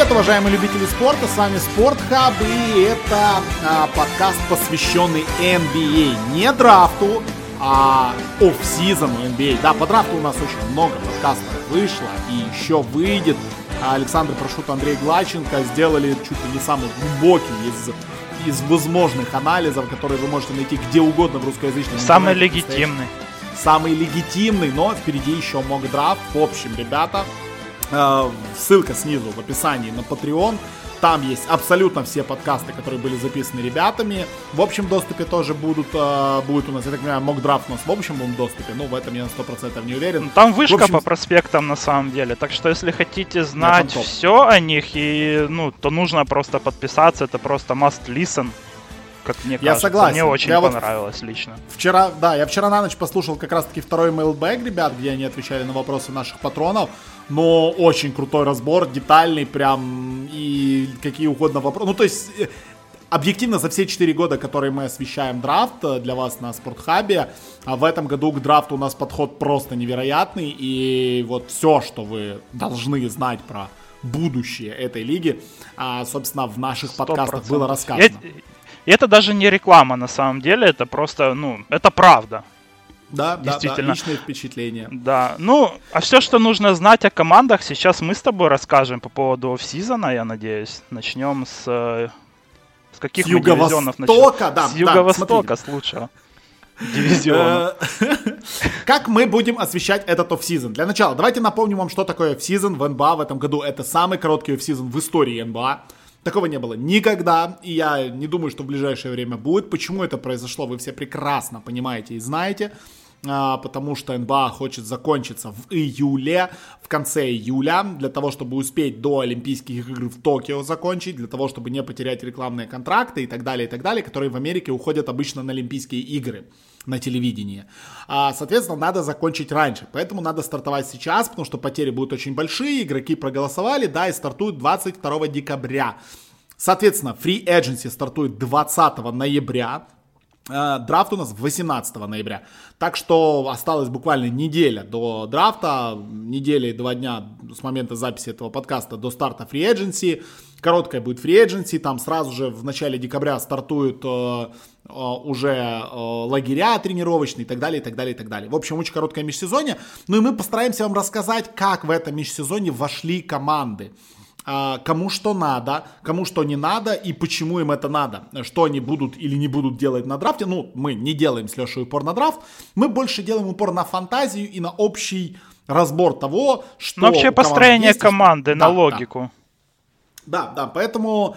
Привет, уважаемые любители спорта, с вами Спортхаб, и это а, подкаст, посвященный NBA. А. Не драфту, а офф-сезону NBA. А. Да, по драфту у нас очень много подкастов вышло, и еще выйдет. Александр Прошут, Андрей Глаченко сделали чуть ли не самый глубокий из из возможных анализов, которые вы можете найти где угодно в русскоязычном Самый легитимный. Самый легитимный, но впереди еще мог драфт. В общем, ребята, ссылка снизу в описании на Patreon. Там есть абсолютно все подкасты, которые были записаны ребятами. В общем доступе тоже будут, э, будет у нас, я так понимаю, мокдрафт у нас в общем доступе, ну в этом я на 100% не уверен. Ну, там вышка общем... по проспектам на самом деле, так что если хотите знать все о них, и, ну, то нужно просто подписаться, это просто must listen как мне кажется. Я согласен. Мне очень я понравилось вот лично. Вчера, да, я вчера на ночь послушал как раз-таки второй mailbag, ребят, где они отвечали на вопросы наших патронов. Но очень крутой разбор, детальный прям, и какие угодно вопросы. Ну, то есть, э, объективно за все 4 года, которые мы освещаем драфт э, для вас на Спортхабе, а в этом году к драфту у нас подход просто невероятный, и вот все, что вы должны знать про будущее этой лиги, а, собственно, в наших подкастах было рассказано. Я, и это даже не реклама на самом деле, это просто, ну, это правда. Да, Действительно. да, личные впечатления. Да, ну, а все, что нужно знать о командах, сейчас мы с тобой расскажем по поводу офсизона, я надеюсь. Начнем с... С каких с дивизионов начнем? Да, с юго-востока, да, с лучшего дивизиона. Э, как мы будем освещать этот офсизон? Для начала, давайте напомним вам, что такое офсизон в НБА в этом году. Это самый короткий офсизон в истории НБА. Такого не было никогда, и я не думаю, что в ближайшее время будет. Почему это произошло, вы все прекрасно понимаете и знаете. А, потому что НБА хочет закончиться в июле, в конце июля, для того, чтобы успеть до Олимпийских игр в Токио закончить, для того, чтобы не потерять рекламные контракты и так далее, и так далее, которые в Америке уходят обычно на Олимпийские игры на телевидении. А, соответственно, надо закончить раньше. Поэтому надо стартовать сейчас, потому что потери будут очень большие. Игроки проголосовали, да, и стартуют 22 декабря. Соответственно, Free Agency стартует 20 ноября. Э, драфт у нас 18 ноября. Так что осталась буквально неделя до драфта, неделя и два дня с момента записи этого подкаста до старта free agency. Короткая будет free agency, там сразу же в начале декабря стартуют э, э, уже э, лагеря тренировочные и так далее, и так далее, и так далее. В общем, очень короткое межсезонье. Ну и мы постараемся вам рассказать, как в этом межсезонье вошли команды. А, кому что надо, кому что не надо и почему им это надо. Что они будут или не будут делать на драфте. Ну, мы не делаем с Лешей упор на драфт, мы больше делаем упор на фантазию и на общий разбор того, что... На общее построение есть, команды, да, на логику. Да. да, да, поэтому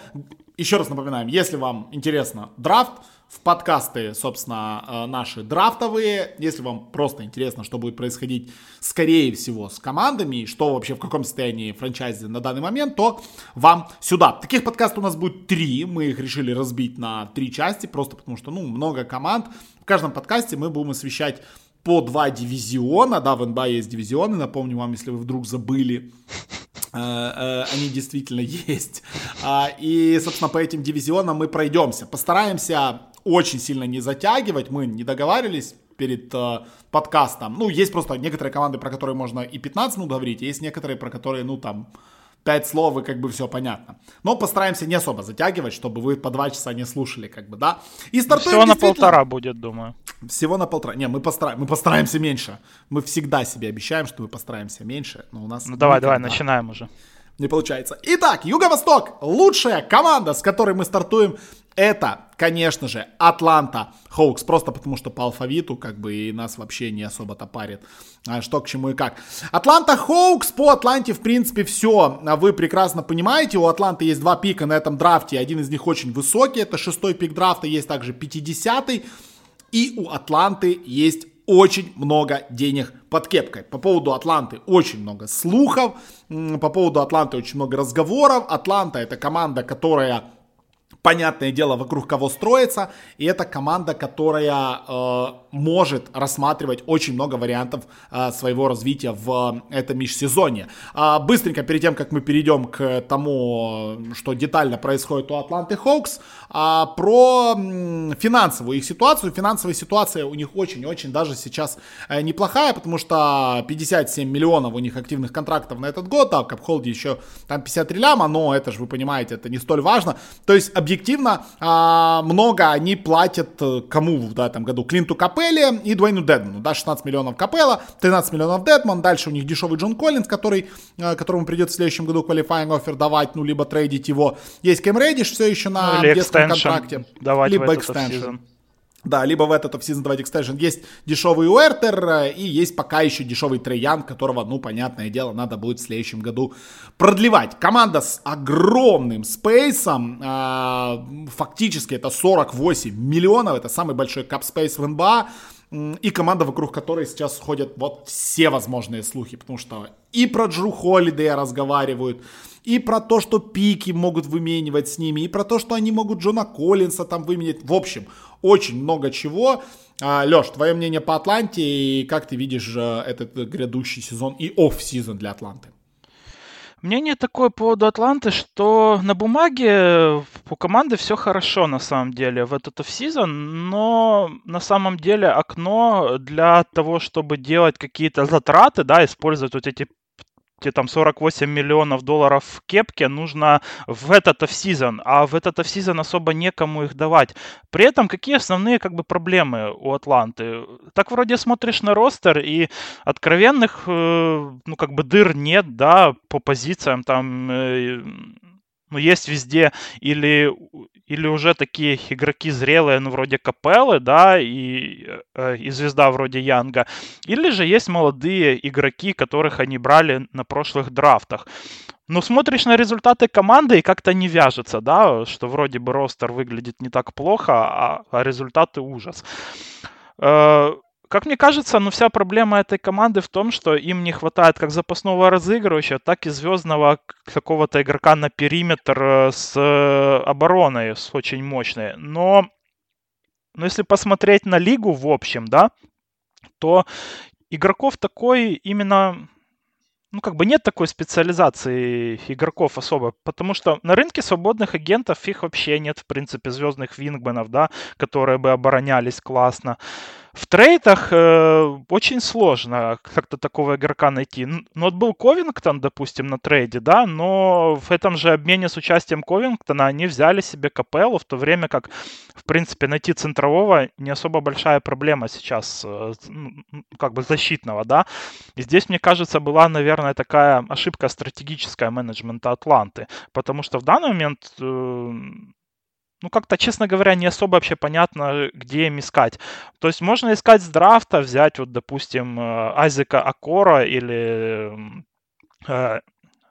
еще раз напоминаем, если вам интересно драфт, в подкасты, собственно, э, наши драфтовые. Если вам просто интересно, что будет происходить, скорее всего, с командами, и что вообще в каком состоянии франчайзи на данный момент, то вам сюда. Таких подкастов у нас будет три. Мы их решили разбить на три части, просто потому что, ну, много команд. В каждом подкасте мы будем освещать по два дивизиона. Да, в НБА есть дивизионы, напомню вам, если вы вдруг забыли. Э, э, они действительно есть. А, и, собственно, по этим дивизионам мы пройдемся. Постараемся очень сильно не затягивать. Мы не договаривались перед э, подкастом. Ну, есть просто некоторые команды, про которые можно и 15 минут говорить, есть некоторые, про которые, ну, там, 5 слов и как бы все понятно. Но постараемся не особо затягивать, чтобы вы по 2 часа не слушали, как бы, да. И стартуем Всего на полтора будет, думаю. Всего на полтора. Не, мы, постараем, мы постараемся меньше. Мы всегда себе обещаем, что мы постараемся меньше, но у нас... Ну, давай, давай, начинаем уже не получается. Итак, Юго-Восток. Лучшая команда, с которой мы стартуем, это, конечно же, Атланта Хоукс. Просто потому, что по алфавиту, как бы, и нас вообще не особо-то парит, а что к чему и как. Атланта Хоукс, по Атланте, в принципе, все. Вы прекрасно понимаете, у Атланты есть два пика на этом драфте. Один из них очень высокий, это шестой пик драфта, есть также 50-й. И у Атланты есть очень много денег под кепкой. По поводу Атланты очень много слухов, по поводу Атланты очень много разговоров. Атланта это команда, которая понятное дело, вокруг кого строится, и это команда, которая э, может рассматривать очень много вариантов э, своего развития в этом межсезонье. Э, быстренько, перед тем, как мы перейдем к тому, что детально происходит у Атланты Хоукс, э, про э, финансовую их ситуацию. Финансовая ситуация у них очень-очень даже сейчас э, неплохая, потому что 57 миллионов у них активных контрактов на этот год, да, в Капхолде еще там 53 ляма, но это же, вы понимаете, это не столь важно. То есть, объективно объективно а, много они платят э, кому в этом году? Клинту Капелле и Дуэйну Дедману. Да, 16 миллионов Капелла, 13 миллионов Дедман. Дальше у них дешевый Джон Коллинз, который, э, которому придется в следующем году квалифайинг офер давать, ну, либо трейдить его. Есть Кэм Реддиш все еще на ну, детском контракте. Давать либо экстеншн. Да, либо в этот offseason давать extension. Есть дешевый Хёртер э, и есть пока еще дешевый Трей Янг, которого, ну, понятное дело, надо будет в следующем году продлевать. Команда с огромным space ом, э, фактически это 48 миллионов, это самый большой cap space в НБА. И команда, вокруг которой сейчас ходят вот все возможные слухи, потому что и про Джру Холидея разговаривают, и про то, что пики могут выменивать с ними, и про то, что они могут Джона Коллинса там выменять. В общем, очень много чего. А, Леш, твое мнение по Атланте и как ты видишь э, этот грядущий сезон и оф-сезон для Атланты? Мнение такое по поводу Атланты, что на бумаге у команды все хорошо на самом деле в этот офсезон, но на самом деле окно для того, чтобы делать какие-то затраты, да, использовать вот эти те там 48 миллионов долларов в кепке нужно в этот офсезон, а в этот офсезон особо некому их давать. При этом какие основные как бы проблемы у Атланты? Так вроде смотришь на ростер и откровенных э, ну как бы дыр нет, да, по позициям там э, ну, есть везде или, или уже такие игроки зрелые, ну, вроде Капеллы, да, и, э, и звезда вроде Янга, или же есть молодые игроки, которых они брали на прошлых драфтах. Ну, смотришь на результаты команды и как-то не вяжется, да, что вроде бы ростер выглядит не так плохо, а, а результаты ужас. Как мне кажется, ну вся проблема этой команды в том, что им не хватает как запасного разыгрывающего, так и звездного какого-то игрока на периметр э, с э, обороной, с очень мощной. Но, но если посмотреть на лигу в общем, да, то игроков такой именно ну, как бы нет такой специализации игроков особо, потому что на рынке свободных агентов их вообще нет, в принципе, звездных вингменов, да, которые бы оборонялись классно. В трейдах э, очень сложно как-то такого игрока найти. Ну, вот был Ковингтон, допустим, на трейде, да, но в этом же обмене с участием Ковингтона они взяли себе Капеллу, в то время как, в принципе, найти центрового не особо большая проблема сейчас, э, как бы защитного, да. И здесь, мне кажется, была, наверное, такая ошибка стратегическая менеджмента Атланты, потому что в данный момент э, ну, как-то, честно говоря, не особо вообще понятно, где им искать. То есть можно искать с драфта, взять, вот, допустим, э, Айзека Акора или э,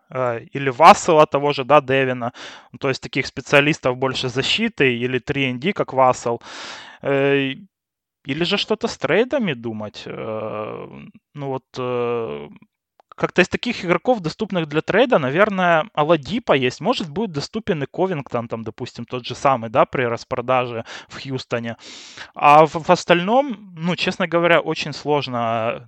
э, или Вассела того же, да, Девина, то есть таких специалистов больше защиты, или 3ND, как Вассел, или же что-то с трейдами думать. Ну вот как-то из таких игроков, доступных для трейда, наверное, Оладипо есть. Может, будет доступен и Ковингтон, там, допустим, тот же самый, да, при распродаже в Хьюстоне. А в, в остальном, ну, честно говоря, очень сложно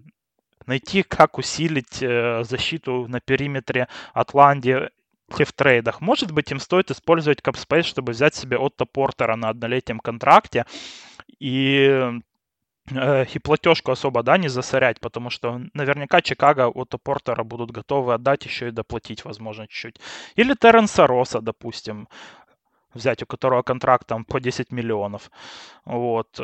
найти, как усилить э, защиту на периметре Атланты в трейдах. Может быть, им стоит использовать cap space, чтобы взять себе Отто Портера на однолетнем контракте и и платежку особо, да, не засорять, потому что наверняка Чикаго от Портера будут готовы отдать еще и доплатить, возможно, чуть-чуть. Или Терренса Росса, допустим, взять, у которого контракт там по 10 миллионов. Вот.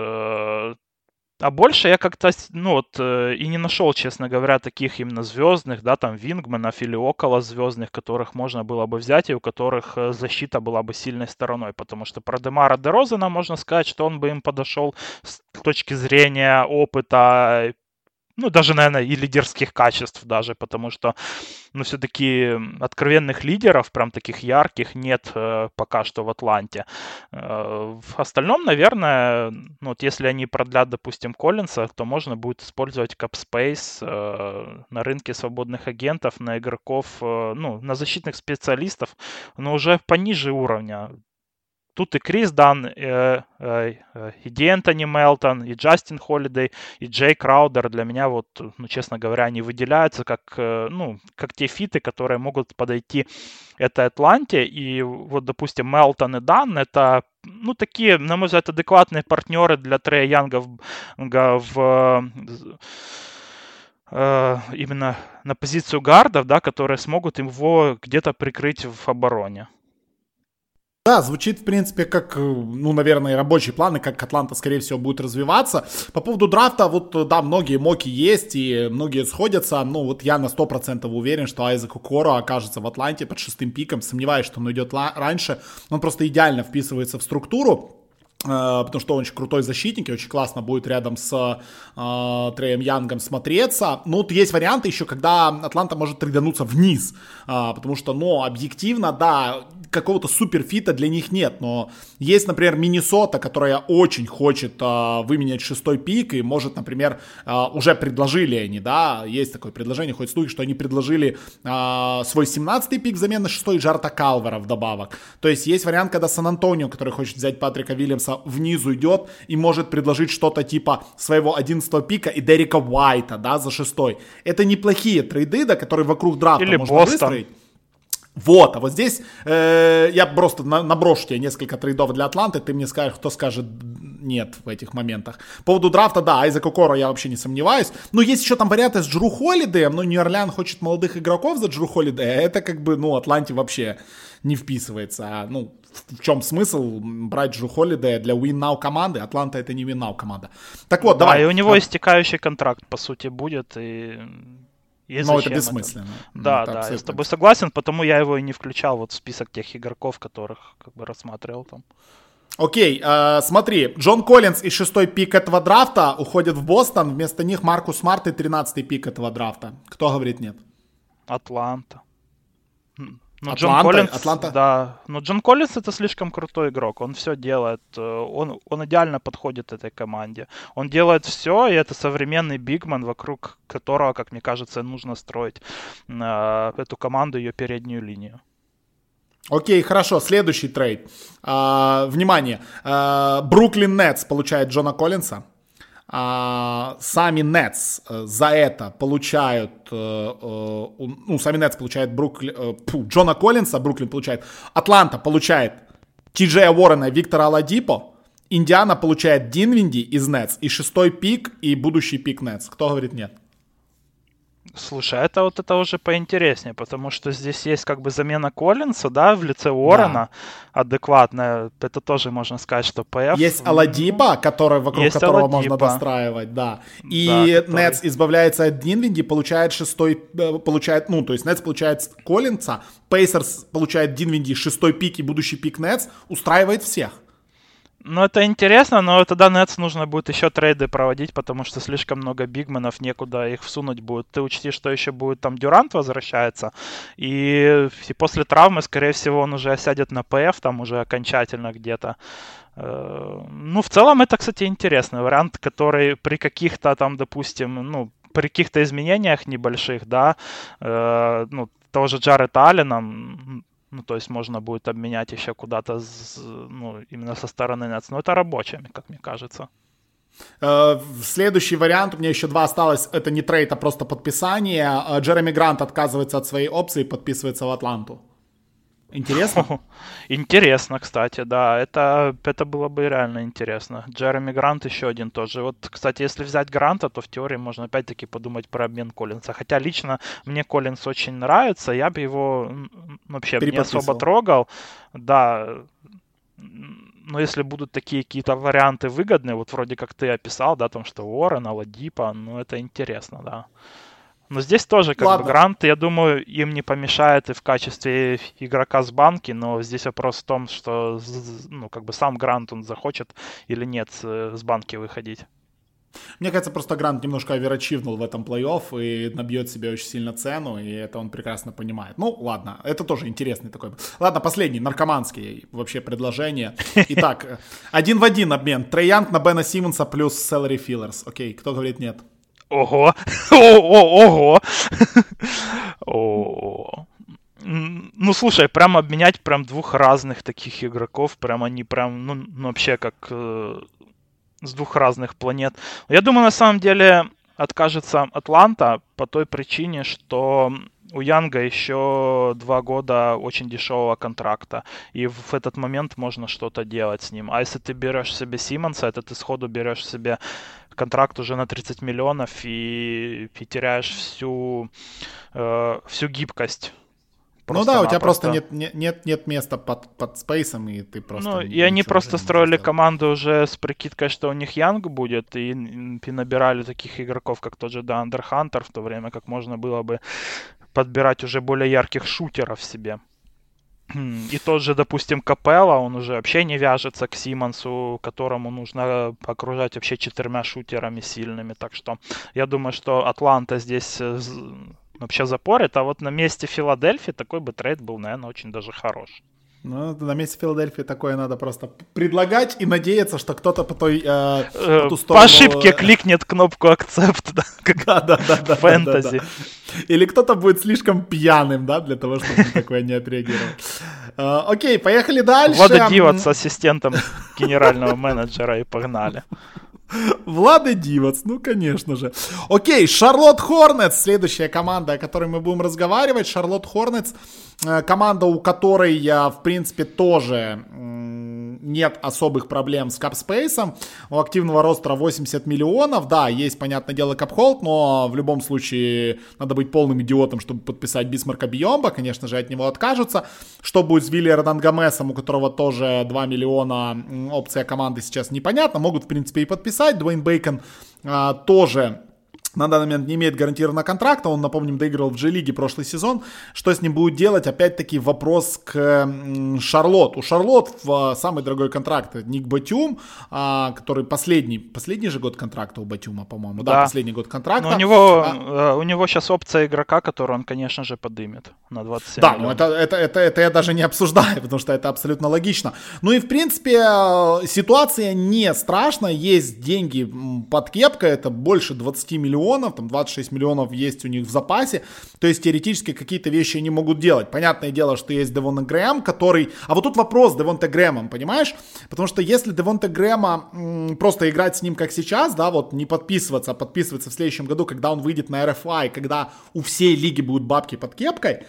А больше я как-то, ну вот, э, и не нашел, честно говоря, таких именно звездных, да, там, вингменов или около звездных, которых можно было бы взять и у которых э, защита была бы сильной стороной, потому что про Демара Дерозена можно сказать, что он бы им подошел с точки зрения опыта ну, даже, наверное, и лидерских качеств даже, потому что, ну, все-таки откровенных лидеров, прям таких ярких, нет э, пока что в Атланте. Э, в остальном, наверное, ну, вот если они продлят, допустим, Коллинса, то можно будет использовать капспейс э, на рынке свободных агентов, на игроков, э, ну, на защитных специалистов, но уже пониже уровня тут и Крис Дан, и, э, э, и Энтони Мелтон, и Джастин Холидей, и Джей Краудер для меня, вот, ну, честно говоря, они выделяются как, э, ну, как те фиты, которые могут подойти этой Атланте. И вот, допустим, Мелтон и Дан — это ну, такие, на мой взгляд, адекватные партнеры для Трея Янга в, в э, именно на позицию гардов, да, которые смогут его где-то прикрыть в обороне. Да, звучит, в принципе, как, ну, наверное, рабочие планы, как Атланта, скорее всего, будет развиваться. По поводу драфта, вот, да, многие моки есть, и многие сходятся. Ну, вот я на 100% уверен, что Айзек Укоро окажется в Атланте под шестым пиком. Сомневаюсь, что он уйдет раньше. Он просто идеально вписывается в структуру. Э, потому что он очень крутой защитник, и очень классно будет рядом с э, Треем Янгом смотреться. Ну, вот есть варианты еще, когда Атланта может трейдануться вниз, э, потому что, ну, объективно, да, какого-то суперфита для них нет, но есть, например, Миннесота, которая очень хочет э, выменять шестой пик, и может, например, э, уже предложили они, да, есть такое предложение, хоть слухи, что они предложили э, свой 17-й пик взамен на шестой Джарта Калвера вдобавок. То есть есть вариант, когда Сан-Антонио, который хочет взять Патрика Вильямса, внизу идет и может предложить что-то типа своего 11 пика и Дерека Уайта, да, за шестой. Это неплохие трейды, да, которые вокруг драфта Или можно Бостон. выстроить. Вот, а вот здесь э, я просто на, наброшу тебе несколько трейдов для Атланты, ты мне скажешь, кто скажет нет в этих моментах. По поводу драфта, да, Айзека Коро я вообще не сомневаюсь. Но есть еще там варианты с Джру Холидеем, но Нью-Орлеан хочет молодых игроков за Джру Холидея, это как бы, ну, Атланте вообще не вписывается. А, ну, в, в чем смысл брать Джру Холидея для win now команды? Атланта это не win now команда. Так вот, да, давай. и у него а... истекающий контракт, по сути, будет, и и Но это бессмысленно. Это? Да, это да, абсолютно. я с тобой согласен, потому я его и не включал вот в список тех игроков, которых как бы рассматривал там. Окей, э, смотри, Джон Коллинс и шестой пик этого драфта уходит в Бостон, вместо них Маркус Смарт и тринадцатый пик этого драфта. Кто говорит нет? Атланта. Ну, Джон Коллинс, Атланта? Да, но Джон Коллинс это слишком крутой игрок, он все делает, э, он, он идеально подходит этой команде. Он делает все, и это современный бигман, вокруг которого, как мне кажется, нужно строить э, эту команду, ее переднюю линию. Окей, хорошо, следующий трейд. А, внимание, а, Бруклин Нетс получает Джона Коллинса. А, сами Нетс э, за это получают, э, э, ну, сами Нетс получают Бруклин, фу, Джона Коллинса, Бруклин получает, Атланта получает Ти Джея Уоррена Виктора Аладипо, Индиана получает Динвинди из Нетс и шестой пик и будущий пик Нетс. Кто говорит нет? Слушай, а это вот это уже поинтереснее, потому что здесь есть как бы замена Коллинса, да, в лице Уоррена да. адекватная. Это тоже можно сказать, что ПФ... Есть Аладиба, который, вокруг есть которого Аладиба. можно достраивать, да. И да, который... Нетс избавляется от Динвинди, получает шестой, э, получает, ну, то есть Нетс получает Коллинса, Пейсерс получает Динвинди, шестой пик и будущий пик Нетс, устраивает всех. Ну, это интересно, но тогда Нетс нужно будет еще трейды проводить, потому что слишком много бигменов, некуда их всунуть будет. Ты учти, что еще будет там Дюрант возвращается, и, и после травмы, скорее всего, он уже осядет на ПФ, там уже окончательно где-то. Э, ну, в целом, это, кстати, интересный вариант, который при каких-то там, допустим, ну, при каких-то изменениях небольших, да, э, ну, того же Джарета Аллена, ну, то есть можно будет обменять еще куда-то, ну, именно со стороны Nets. Но это рабочими, как мне кажется. Э, следующий вариант, у меня еще два осталось, это не трейд, а просто подписание. Э, Джереми Грант отказывается от своей опции и подписывается в Атланту. Интересно? Интересно, кстати, да. Это, это было бы реально интересно. Джереми Грант еще один тоже. Вот, кстати, если взять Гранта, то в теории можно опять-таки подумать про обмен Коллинса. Хотя лично мне Коллинс очень нравится. Я бы его вообще не особо трогал. Да. Но если будут такие какие-то варианты выгодные, вот вроде как ты описал, да, там что Уоррен, Аладипа, ну это интересно, да. Но здесь тоже как Ладно. бы грант, я думаю, им не помешает и в качестве игрока с банки, но здесь вопрос в том, что ну, как бы сам грант он захочет или нет с банки выходить. Мне кажется, просто Грант немножко оверачивнул в этом плей-офф и набьет себе очень сильно цену, и это он прекрасно понимает. Ну, ладно, это тоже интересный такой. Ладно, последний, наркоманский вообще предложение. Итак, один в один обмен. Трейянг на Бена Симмонса плюс Salary Fillers. Окей, кто говорит нет? Ого! Ого! Ого! Ну, слушай, прям обменять прям двух разных таких игроков, прям они прям, ну, ну вообще как э, с двух разных планет. Я думаю, на самом деле откажется Атланта по той причине, что у Янга еще два года очень дешевого контракта, и в этот момент можно что-то делать с ним. А если ты берешь себе Симмонса, это ты сходу берешь себе контракт уже на 30 миллионов и, и теряешь всю, э, всю гибкость. Ну да, у тебя просто нет, нет, нет места под, под спейсом, и ты просто... Ну, и они просто строили команду уже с прикидкой, что у них Янг будет, и, и набирали таких игроков, как тот же Деандре Хантер, в то время как можно было бы подбирать уже более ярких шутеров себе. И тот же, допустим, Капелла, он уже вообще не вяжется к Симонсу, которому нужно окружать вообще четырьмя шутерами сильными. Так что я думаю, что Атланта здесь э, вообще запорит, а вот на месте Филадельфии такой бы трейд был, наверное, очень даже хорош. Ну, на месте Филадельфии такое надо просто предлагать и надеяться, что кто-то по той э, по, ту сторону... по ошибке кликнет кнопку акцепт, да, как да, да, да, да, фэнтези. Да, да, Или кто-то будет слишком пьяным, да, для того, чтобы такое не отреагировал. Э, окей, поехали дальше. Влада Диват с ассистентом генерального менеджера и погнали. Влада Дивац, ну, конечно же. Окей, Шарлот Хорнетс, следующая команда, о которой мы будем разговаривать. Шарлот Хорнетс, э, команда, у которой, я, в принципе, тоже нет особых проблем с капспейсом. У активного ростера 80 миллионов. Да, есть, понятное дело, капхолд, но в любом случае надо быть полным идиотом, чтобы подписать Бисмарка Биомба. Конечно же, от него откажутся. Что будет с Вилли Дангамесом, у которого тоже 2 миллиона опция команды сейчас непонятно. Могут, в принципе, и подписать. Дуэйн Бейкон а, тоже на данный момент не имеет гарантированного контракта, он, напомним, доигрывал в G-лиге прошлый сезон. Что с ним будет делать? Опять-таки вопрос к Шарлот. У Шарлот в а, самый дорогой контракт Ник Батюм, а, который последний, последний же год контракта у Батюма, по-моему, да, да последний год контракта. Но у него, а, э, у него сейчас опция игрока, которую он, конечно же, подымет на 27 Да, ну это, это, это, это я даже не обсуждаю, потому что это абсолютно логично. Ну и, в принципе, э, ситуация не страшная, есть деньги под кепкой, это больше 20 миллионов миллионов, там 26 миллионов есть у них в запасе, то есть теоретически какие-то вещи они могут делать. Понятное дело, что есть Девон Грэм, который... А вот тут вопрос с Девонте Грэмом, понимаешь? Потому что если Девонте Грэма м- просто играть с ним как сейчас, да, вот не подписываться, а подписываться в следующем году, когда он выйдет на RFI, когда у всей лиги будут бабки под кепкой,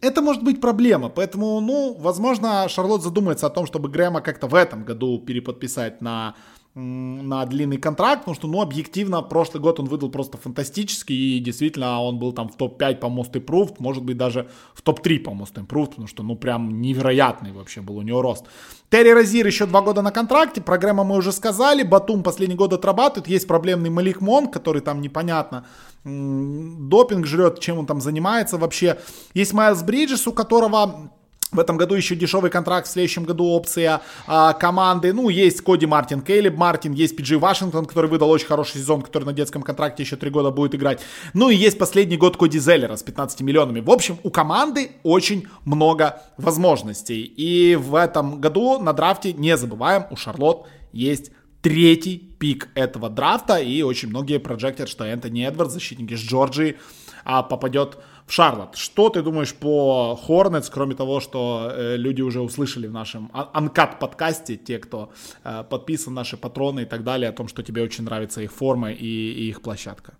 это может быть проблема. Поэтому, ну, возможно, Шарлот задумается о том, чтобы Грэма как-то в этом году переподписать на на длинный контракт, потому что, ну, объективно, прошлый год он выдал просто фантастический, и действительно он был там в топ-5 по Most Improved, может быть, даже в топ-3 по Most Improved, потому что, ну, прям невероятный вообще был у него рост. Терри Розир еще два года на контракте, программа мы уже сказали, Батум последний год отрабатывает, есть проблемный Малик Мон, который там непонятно, допинг жрет, чем он там занимается вообще. Есть Майлз Бриджес, у которого в этом году еще дешевый контракт, в следующем году опция а, команды. Ну, есть Коди Мартин, Кейлиб Мартин, есть Пиджи Вашингтон, который выдал очень хороший сезон, который на детском контракте еще три года будет играть. Ну и есть последний год Коди Зеллера с 15 миллионами. В общем, у команды очень много возможностей. И в этом году на драфте, не забываем, у Шарлот есть третий пик этого драфта. И очень многие проектят, что Энтони Эдвард, защитник из Джорджии, а, попадет в Шарлот. Что ты думаешь по Хорнетс, кроме того, что э, люди уже услышали в нашем анкат подкасте, те, кто э, подписан, наши патроны и так далее, о том, что тебе очень нравится их форма и, и их площадка?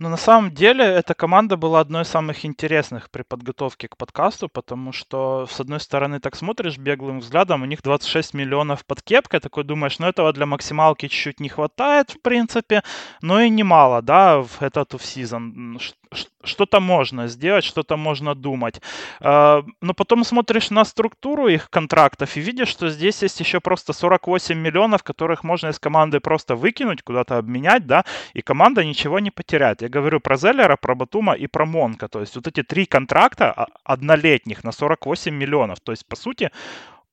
Ну, на самом деле, эта команда была одной из самых интересных при подготовке к подкасту, потому что, с одной стороны, так смотришь беглым взглядом, у них 26 миллионов под кепкой, такой думаешь, ну, этого для максималки чуть-чуть не хватает, в принципе, но и немало, да, в этот в сезон что-то можно сделать, что-то можно думать. А, но потом смотришь на структуру их контрактов и видишь, что здесь есть еще просто 48 миллионов, которых можно из команды просто выкинуть, куда-то обменять, да, и команда ничего не потеряет. Я говорю про Зеллера, про Батума и про Монка. То есть вот эти три контракта а, однолетних на 48 миллионов. То есть, по сути,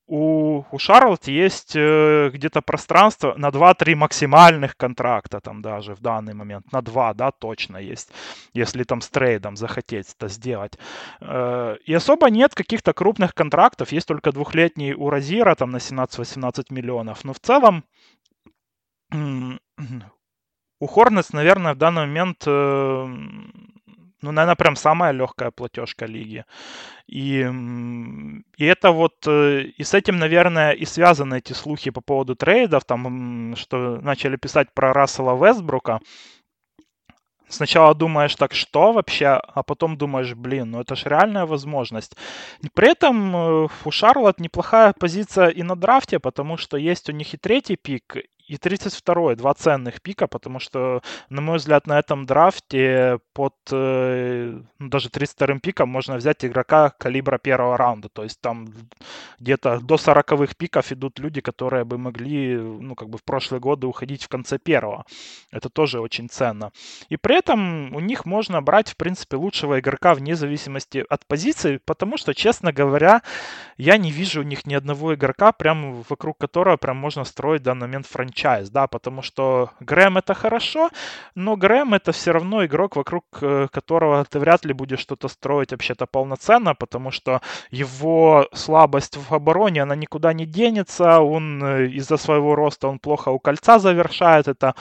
у, у Шарлот есть э, где-то пространство на 2-3 максимальных контракта там даже в данный момент. На 2, да, точно есть. Если там с трейдом захотеть это сделать. Э, и особо нет каких-то крупных контрактов. Есть только двухлетний у Розира там на 17-18 миллионов. Но в целом у Хорнетс, наверное, в данный момент э, ну, наверное, прям самая легкая платежка лиги. И, и это вот, э, и с этим, наверное, и связаны эти слухи по поводу трейдов, там, что начали писать про Рассела Вестбрука, Сначала думаешь, так что вообще, а потом думаешь, блин, ну это же реальная возможность. При этом э, у Шарлот неплохая позиция и на драфте, потому что есть у них и третий пик, и 32-й, два ценных пика, потому что, на мой взгляд, на этом драфте под ну, даже 32-м пиком можно взять игрока калибра первого раунда. То есть там где-то до 40-х пиков идут люди, которые бы могли, ну, как бы в прошлые годы уходить в конце первого. Это тоже очень ценно. И при этом у них можно брать, в принципе, лучшего игрока вне зависимости от позиции, потому что, честно говоря, я не вижу у них ни одного игрока, прям вокруг которого прям можно строить в данный момент франчайз франчайз, да, потому что Грэм это хорошо, но Грэм это все равно игрок, вокруг э, которого ты вряд ли будешь что-то строить вообще-то полноценно, потому что его слабость в обороне, она никуда не денется, он э, из-за своего роста, он плохо у кольца завершает, это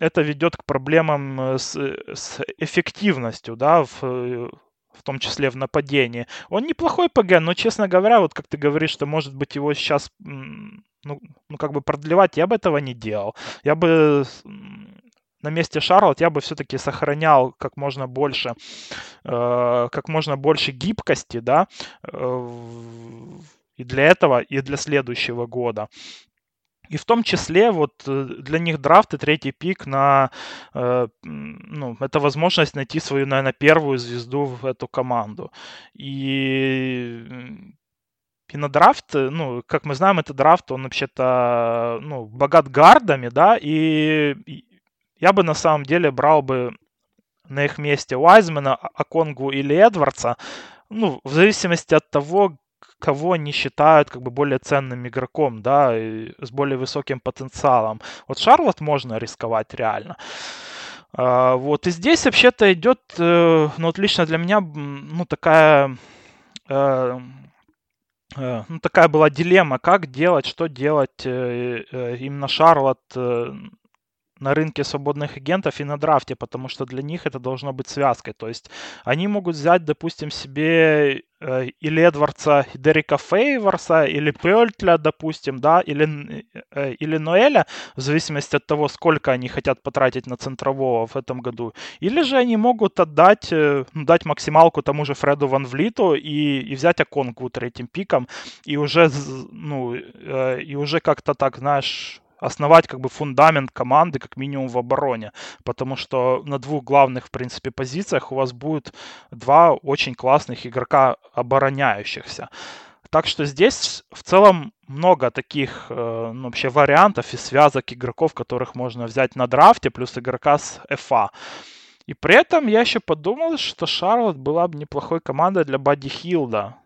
это ведет к проблемам э, с, с эффективностью, да, в, в том числе в нападении. Он неплохой ПГ, но, честно говоря, вот как ты говоришь, что, может быть, его сейчас, ну, ну как бы продлевать, я бы этого не делал. Я бы на месте Шарлот я бы все-таки сохранял как можно больше, э, как можно больше гибкости, да, э, и для этого, и для следующего года. И в том числе вот э, для них драфт и третий пик на, э, ну, это возможность найти свою, наверное, первую звезду в эту команду. И и на драфт, э, ну, как мы знаем, это драфт, он вообще-то, ну, богат гардами, да, и я бы на самом деле брал бы на их месте Уайзмена, Аконгу или Эдвардса, ну, в зависимости от того, кого они считают как бы более ценным игроком, да, с более высоким потенциалом. Вот Шарлот можно рисковать реально. А, вот, и здесь вообще-то идет, э, ну, вот лично для меня, ну, такая, э, ну, такая была дилемма, как делать, что делать именно Шарлот на рынке свободных агентов и на драфте, потому что для них это должно быть связкой. То есть они могут взять, допустим, себе э, или Эдвардса, Дерека Фейворса, или Пельтля, допустим, да, или, э, или Ноэля, в зависимости от того, сколько они хотят потратить на центрового в этом году. Или же они могут отдать, э, ну, дать максималку тому же Фреду Ван Влиту и, и взять Аконку третьим пиком, и уже, ну, и уже как-то так, знаешь, основать как бы фундамент команды как минимум в обороне, потому что на двух главных, в принципе, позициях у вас будет два очень классных игрока обороняющихся. Так что здесь в целом много таких э, ну, вообще вариантов и связок игроков, которых можно взять на драфте, плюс игрока с ФА. И при этом я еще подумал, что Шарлот была бы неплохой командой для Бадди Хилда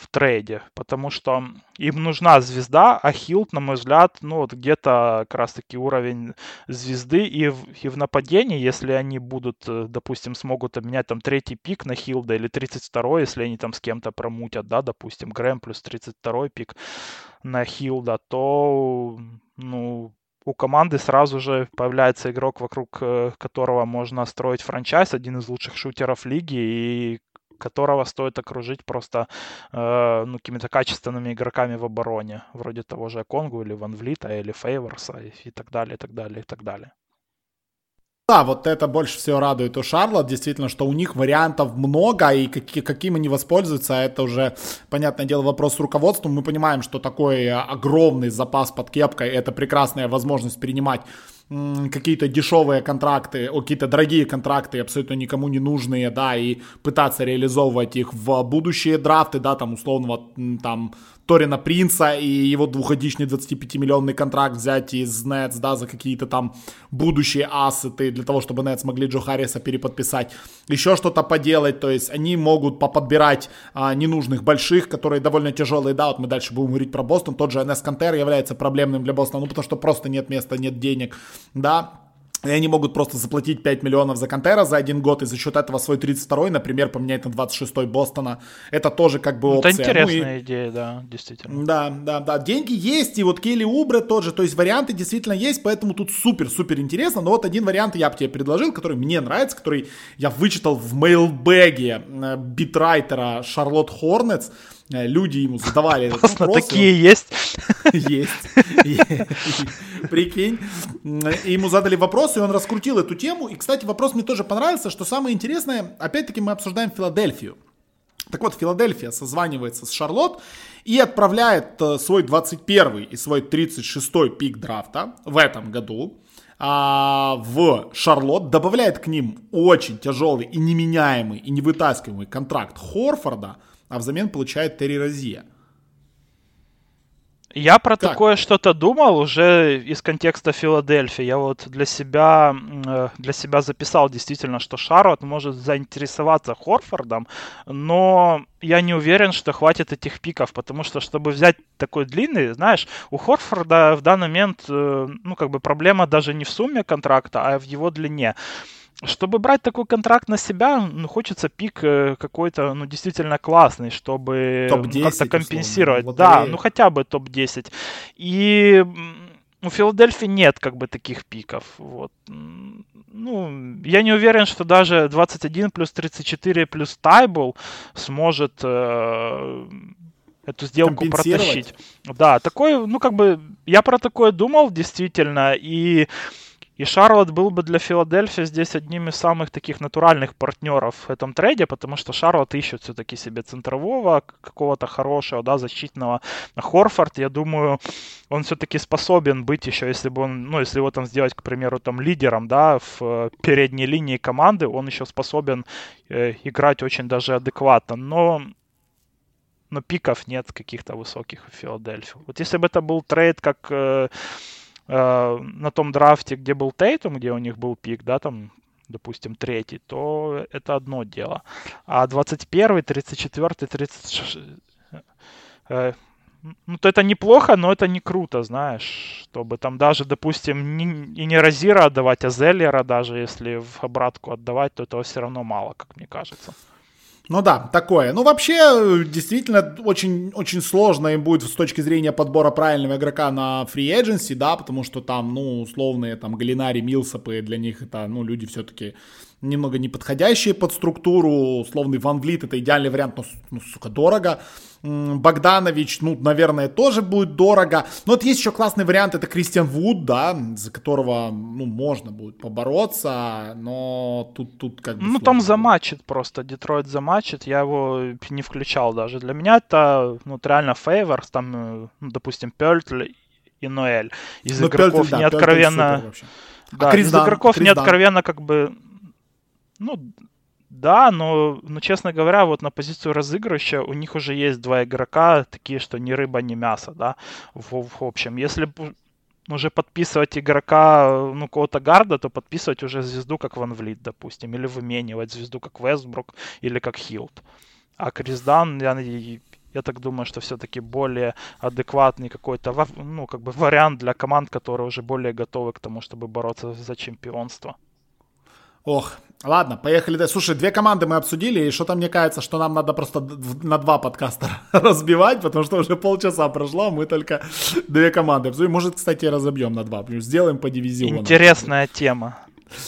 в трейде, потому что им нужна звезда, а Хилд, на мой взгляд, ну вот где-то как раз-таки уровень звезды и в, и в нападении, если они будут, э, допустим, смогут обменять там третий пик на Хилда или 32 если они там с кем-то промутят, да, допустим, Грэм плюс 32 пик на Хилда, то, ну, у команды сразу же появляется игрок, вокруг э, которого можно строить франчайз, один из лучших шутеров лиги, и которого стоит окружить просто э, ну, какими-то качественными игроками в обороне, вроде того же Конгу или Ван Влита или Фейворса и, и так далее, и так далее, и так далее. Да, вот это больше всего радует у Шарлот, действительно, что у них вариантов много, и какие, каким они воспользуются, это уже, понятное дело, вопрос с руководством. Мы понимаем, что такой огромный запас под кепкой, это прекрасная возможность принимать какие-то дешевые контракты, какие-то дорогие контракты, абсолютно никому не нужные, да, и пытаться реализовывать их в будущие драфты, да, там, условного, там, Торина Принца и его двухгодичный 25-миллионный контракт взять из Нетс, да, за какие-то там будущие ассеты, для того, чтобы Нетс могли Джо Харриса переподписать, еще что-то поделать, то есть они могут поподбирать а, ненужных больших, которые довольно тяжелые, да, вот мы дальше будем говорить про Бостон, тот же Энес Кантер является проблемным для Бостона, ну, потому что просто нет места, нет денег, да, и они могут просто заплатить 5 миллионов за Кантера за один год и за счет этого свой 32-й, например, поменять на 26-й Бостона. Это тоже как бы опция. Это интересная ну, и... идея, да, действительно. Да, да, да. Деньги есть, и вот Келли Убре тоже. То есть варианты действительно есть, поэтому тут супер-супер интересно. Но вот один вариант я бы тебе предложил, который мне нравится, который я вычитал в мейлбэге битрайтера Шарлотт Хорнетс. Э, люди ему задавали этот вопрос. такие есть? Есть. Прикинь. И ему задали вопрос, и он раскрутил эту тему. И, кстати, вопрос мне тоже понравился, что самое интересное, опять-таки мы обсуждаем Филадельфию. Так вот, Филадельфия созванивается с Шарлотт и отправляет э, свой 21 и свой 36 пик драфта в этом году а, в Шарлотт, добавляет к ним очень тяжелый и неменяемый и невытаскиваемый контракт Хорфорда – а взамен получает Терри Розия. Я про как? такое что-то думал уже из контекста Филадельфии. Я вот для себя, э, для себя записал действительно, что Шарлот может заинтересоваться Хорфордом, но я не уверен, что хватит этих пиков, потому что, чтобы взять такой длинный, знаешь, у Хорфорда в данный момент, э, ну, как бы проблема даже не в сумме контракта, а в его длине чтобы брать такой контракт на себя, ну, хочется пик э, какой-то, ну, действительно классный, чтобы как-то компенсировать. Условно, да, ну, хотя бы топ-10. И у Филадельфии нет как бы таких пиков. Вот. Ну, я не уверен, что даже 21 плюс 34 плюс Тайбл сможет э, эту сделку протащить. Да, такой, ну, как бы, я про такое думал, действительно, и и Шарлот был бы для Филадельфии здесь одним из самых таких натуральных партнеров в этом трейде, потому что Шарлот ищет все-таки себе центрового, какого-то хорошего, да, защитного. Хорфорд, я думаю, он все-таки способен быть еще, если бы он, ну, если его там сделать, к примеру, там лидером, да, в э, передней линии команды, он еще способен э, играть очень даже адекватно. Но но пиков нет каких-то высоких в Филадельфии. Вот если бы это был трейд, как э, Э, на том драфте, где был Тейтум, где у них был пик, да, там, допустим, третий, то это одно дело. А 21, 34, 36... Э, ну, то это неплохо, но это не круто, знаешь, чтобы там даже, допустим, не, и не Розира отдавать, а Зеллера даже, если в обратку отдавать, то этого все равно мало, как мне кажется. Ну да, такое. Ну вообще, действительно, очень, очень сложно им будет с точки зрения подбора правильного игрока на free agency, да, потому что там, ну, условные там Галинари, Милсопы, для них это, ну, люди все-таки немного неподходящие под структуру. Условный Ван Влит это идеальный вариант, но, ну, сука, дорого. Богданович, ну, наверное, тоже будет дорого. Но вот есть еще классный вариант, это Кристиан Вуд, да, за которого, ну, можно будет побороться, но тут, тут как бы... Ну, там замачит просто, Детройт замачит, я его не включал даже. Для меня это, ну, реально фейворс, там, э, ну, допустим, Пёльтль и Ноэль. Из ну, игроков Пёльтль, да, не откровенно... Да, а из игроков Крис не откровенно как бы ну, да, но, ну, честно говоря, вот на позицию разыгрывающая у них уже есть два игрока, такие, что ни рыба, ни мясо, да, в, в общем. Если уже подписывать игрока, ну, какого-то гарда, то подписывать уже звезду, как Ван Влит, допустим, или выменивать звезду, как Вестбрук, или как Хилд. А Крис Дан, я, я так думаю, что все-таки более адекватный какой-то, ну, как бы вариант для команд, которые уже более готовы к тому, чтобы бороться за чемпионство. Ох, ладно, поехали. Слушай, две команды мы обсудили, и что-то мне кажется, что нам надо просто на два подкаста разбивать, потому что уже полчаса прошло, мы только две команды обсудим. Может, кстати, разобьем на два, сделаем по дивизиону. Интересная тема.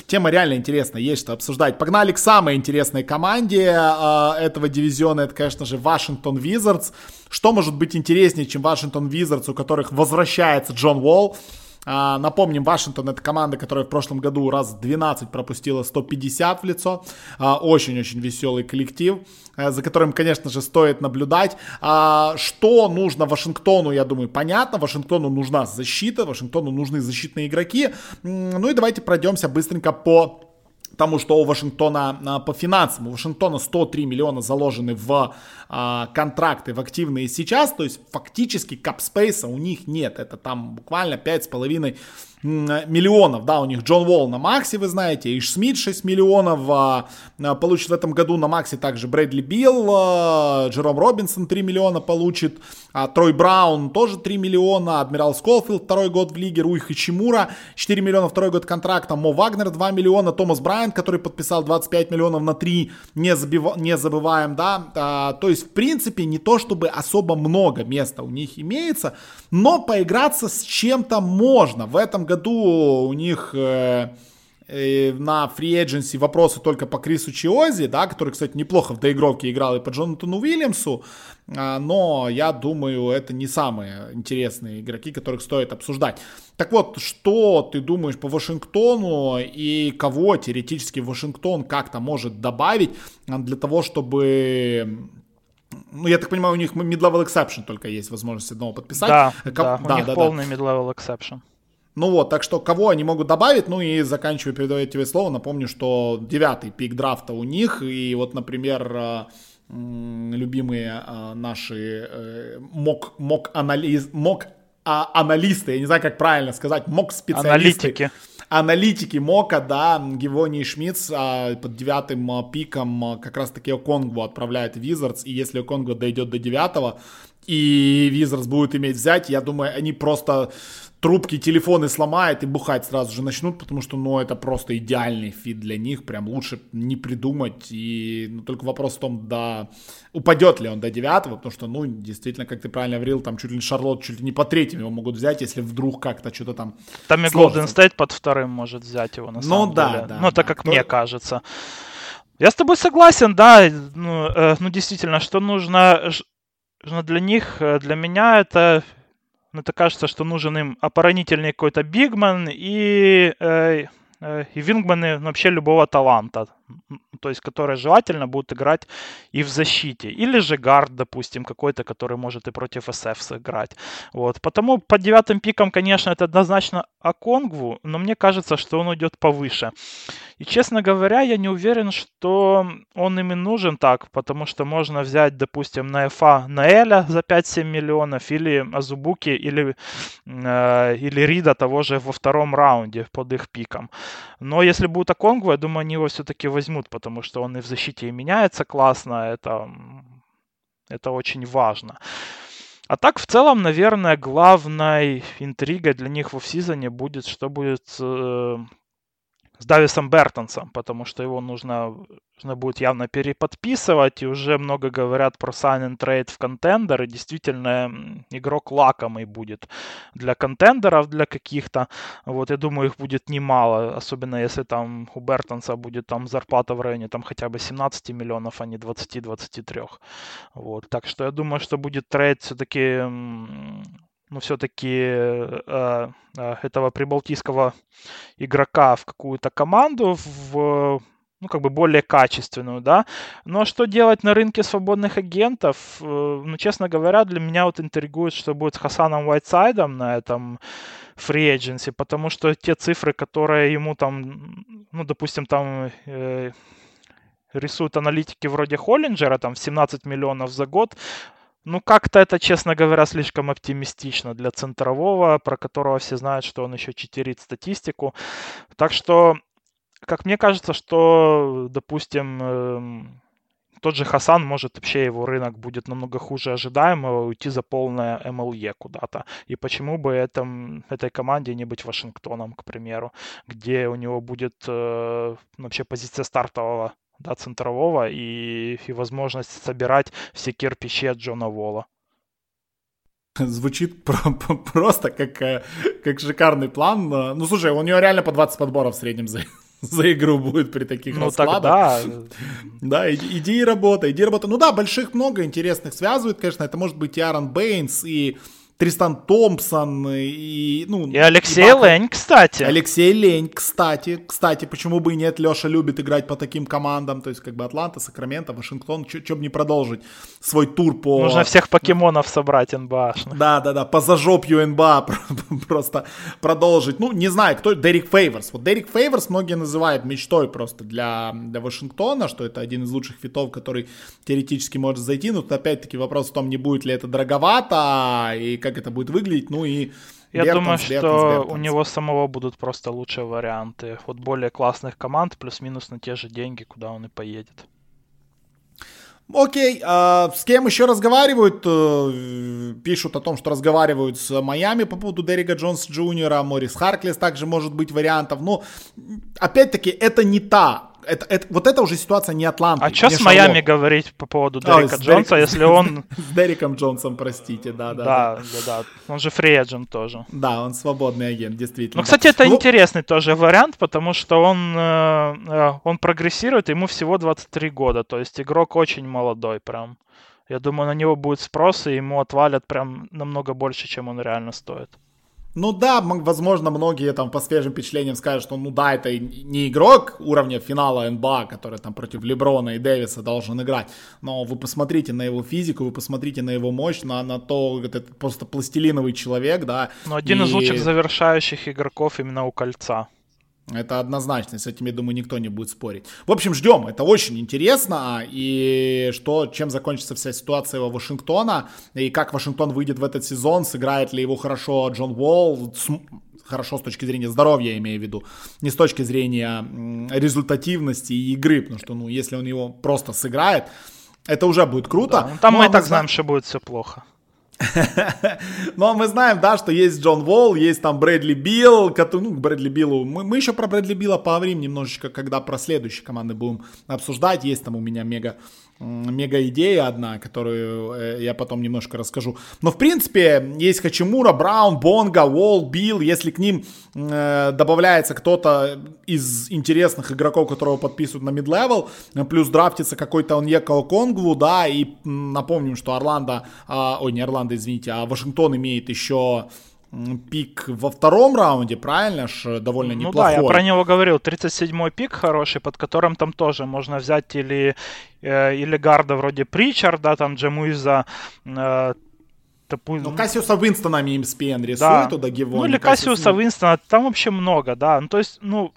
Тема реально интересная, есть что обсуждать. Погнали к самой интересной команде э, этого дивизиона, это, конечно же, Вашингтон Визардс. Что может быть интереснее, чем Вашингтон Визардс, у которых возвращается Джон Уолл? А, напомним, Вашингтон это команда, которая в прошлом году раз 12 пропустила 150 в лицо. А, очень-очень веселый коллектив, а, за которым, конечно же, стоит наблюдать. А, что нужно Вашингтону, я думаю, понятно. Вашингтону нужна защита, Вашингтону нужны защитные игроки. Ну и давайте пройдемся быстренько по тому, что у Вашингтона а, по финансам, у Вашингтона 103 миллиона заложены в а, контракты, в активные сейчас, то есть фактически капспейса у них нет, это там буквально 5,5 миллионов, да, у них Джон Уолл на Максе, вы знаете, Иш Смит 6 миллионов, а, а, получит в этом году на Максе также Брэдли Билл, а, Джером Робинсон 3 миллиона получит, а, Трой Браун тоже 3 миллина, Адмирал Сколфилд второй год в лиге, Руи Хачимура 4 миллиона второй год контракта, Мо Вагнер 2 миллиона, Томас Брайант, который подписал 25 миллионов на 3, не, забив... не забываем, да, а, то есть в принципе не то чтобы особо много места у них имеется, но поиграться с чем-то можно, в этом году у них э, э, на фри agency вопросы только по Крису Чиози, да, который, кстати, неплохо в доигровке играл и по Джонатану Уильямсу, э, но я думаю, это не самые интересные игроки, которых стоит обсуждать. Так вот, что ты думаешь по Вашингтону и кого теоретически Вашингтон как-то может добавить для того, чтобы ну, я так понимаю, у них mid-level exception только есть возможность одного подписать. Да, Ком... да, да, у них да, полный да. mid-level exception. Ну вот, так что кого они могут добавить, ну и заканчивая передавать тебе слово, напомню, что девятый пик драфта у них, и вот, например, э, любимые э, наши э, мок, мок, анализ, мок а, аналисты, я не знаю, как правильно сказать, мок специалисты. Аналитики. Аналитики Мока, да, Гивони и Шмидц а, под девятым а, пиком а, как раз-таки Оконгву отправляет Визардс, и если Оконгву дойдет до девятого, и Визардс будет иметь взять, я думаю, они просто трубки, телефоны сломает и бухать сразу же начнут, потому что, ну, это просто идеальный fit для них, прям лучше не придумать, и ну, только вопрос в том, да, упадет ли он до девятого, потому что, ну, действительно, как ты правильно говорил, там чуть ли не Шарлотт, чуть ли не по третьим его могут взять, если вдруг как-то что-то там Там и Golden State под вторым может взять его, на ну, самом да, деле. Да, ну, это да, как Кто... мне кажется. Я с тобой согласен, да, ну, э, ну действительно, что нужно, нужно для них, э, для меня это это кажется, что нужен им оборонительный какой-то бигман и, э, э, и вингманы вообще любого таланта то есть которые желательно будут играть и в защите. Или же гард, допустим, какой-то, который может и против СФ сыграть. Вот. Потому под девятым пиком, конечно, это однозначно Аконгву, но мне кажется, что он уйдет повыше. И, честно говоря, я не уверен, что он ими нужен так, потому что можно взять, допустим, на ФА Наэля за 5-7 миллионов, или Азубуки, или, э, или Рида того же во втором раунде под их пиком. Но если будет Аконгву, я думаю, они его все-таки возьмут, потому что он и в защите меняется классно, это, это очень важно. А так, в целом, наверное, главной интригой для них в офсизоне будет, что будет э, с Дависом Бертонсом, потому что его нужно, нужно будет явно переподписывать, и уже много говорят про sign and trade в контендер, и действительно игрок лакомый будет для контендеров, для каких-то. Вот, я думаю, их будет немало, особенно если там у Бертонса будет там зарплата в районе там хотя бы 17 миллионов, а не 20-23. Вот, так что я думаю, что будет трейд все-таки но все-таки э, э, этого прибалтийского игрока в какую-то команду, в ну, как бы более качественную, да. Но что делать на рынке свободных агентов? Э, ну, честно говоря, для меня вот интригует, что будет с Хасаном Уайтсайдом на этом free agency, потому что те цифры, которые ему там, ну, допустим, там э, рисуют аналитики вроде Холлинджера, там 17 миллионов за год, ну, как-то это, честно говоря, слишком оптимистично для центрового, про которого все знают, что он еще читерит статистику. Так что, как мне кажется, что, допустим, эм, тот же Хасан может вообще его рынок будет намного хуже ожидаемого уйти за полное МЛЕ куда-то. И почему бы этом, этой команде не быть Вашингтоном, к примеру, где у него будет э, вообще позиция стартового да, центрового и, и возможность собирать все кирпичи от Джона Вола. Звучит про- про- просто как, э, как шикарный план. Ну, слушай, у него реально по 20 подборов в среднем за, за игру будет при таких ну, раскладах. да. Да, иди, иди и работай, иди работай. Ну да, больших много интересных связывает, конечно. Это может быть и Аарон Бейнс, и Тристан Томпсон и, ну... И Алексей и Лень, кстати. Алексей Лень, кстати. Кстати, почему бы и нет, Леша любит играть по таким командам, то есть как бы Атланта, Сакраменто, Вашингтон, бы не продолжить свой тур по... Нужно всех покемонов собрать НБА. Да, да, да, по зажопью НБА просто продолжить. Ну, не знаю, кто, Дерек Фейверс. Вот Дерек Фейверс многие называют мечтой просто для, для Вашингтона, что это один из лучших фитов, который теоретически может зайти, но тут опять-таки вопрос в том, не будет ли это дороговато, и как это будет выглядеть, ну и я Бертонс, думаю, что Бертонс, у него самого будут просто лучшие варианты. Вот более классных команд, плюс-минус на те же деньги, куда он и поедет. Окей, а с кем еще разговаривают? Э, пишут о том, что разговаривают с Майами по поводу Дерека Джонса Джуниора, Морис Харклес также может быть вариантов. Но, опять-таки, это не та это, это, вот это уже ситуация не Атланты. А что с Майами говорить по поводу Дерека а, Джонса, Дерек, если он... С Дереком Джонсом, простите, да, да. Да, да, да. Он же фри тоже. Да, он свободный агент, действительно. Ну, кстати, это ну... интересный тоже вариант, потому что он, э, э, он прогрессирует, ему всего 23 года, то есть игрок очень молодой прям. Я думаю, на него будет спрос, и ему отвалят прям намного больше, чем он реально стоит. Ну да, возможно, многие там по свежим впечатлениям скажут, что ну да, это не игрок уровня финала НБА, который там против Леброна и Дэвиса должен играть. Но вы посмотрите на его физику, вы посмотрите на его мощь, на, на то, это просто пластилиновый человек, да. Ну один и... из лучших завершающих игроков именно у кольца. Это однозначно, с этим, я думаю, никто не будет спорить. В общем, ждем, это очень интересно, и что, чем закончится вся ситуация его Вашингтона, и как Вашингтон выйдет в этот сезон, сыграет ли его хорошо Джон Уолл, хорошо с точки зрения здоровья, я имею в виду, не с точки зрения результативности и игры, потому что, ну, если он его просто сыграет, это уже будет круто. Да, ну, там мы и так знаем, что будет все плохо. Но мы знаем, да, что есть Джон Волл, есть там Брэдли Билл, ну, Брэдли Биллу, мы, мы еще про Брэдли Билла поговорим немножечко, когда про следующие команды будем обсуждать, есть там у меня мега мега идея одна, которую э, я потом немножко расскажу. Но в принципе есть Хачимура, Браун, Бонга, Уолл, Бил. Если к ним э, добавляется кто-то из интересных игроков, которого подписывают на mid-level, плюс драфтится какой-то Оньека Оконгву, да, и напомним, что Орландо, э, ой, не Орландо, извините, а Вашингтон имеет еще пик во втором раунде, правильно ж, довольно неплохой. Ну да, я про него говорил, 37-й пик хороший, под которым там тоже можно взять или, э, или гарда вроде Причарда, там Джемуиза, э, Топу... Ну, Кассиуса Уинстона им спен рисует да. туда Гивон. Ну, или Кассиуса Кассиус... Уинстона, там вообще много, да. Ну, то есть, ну,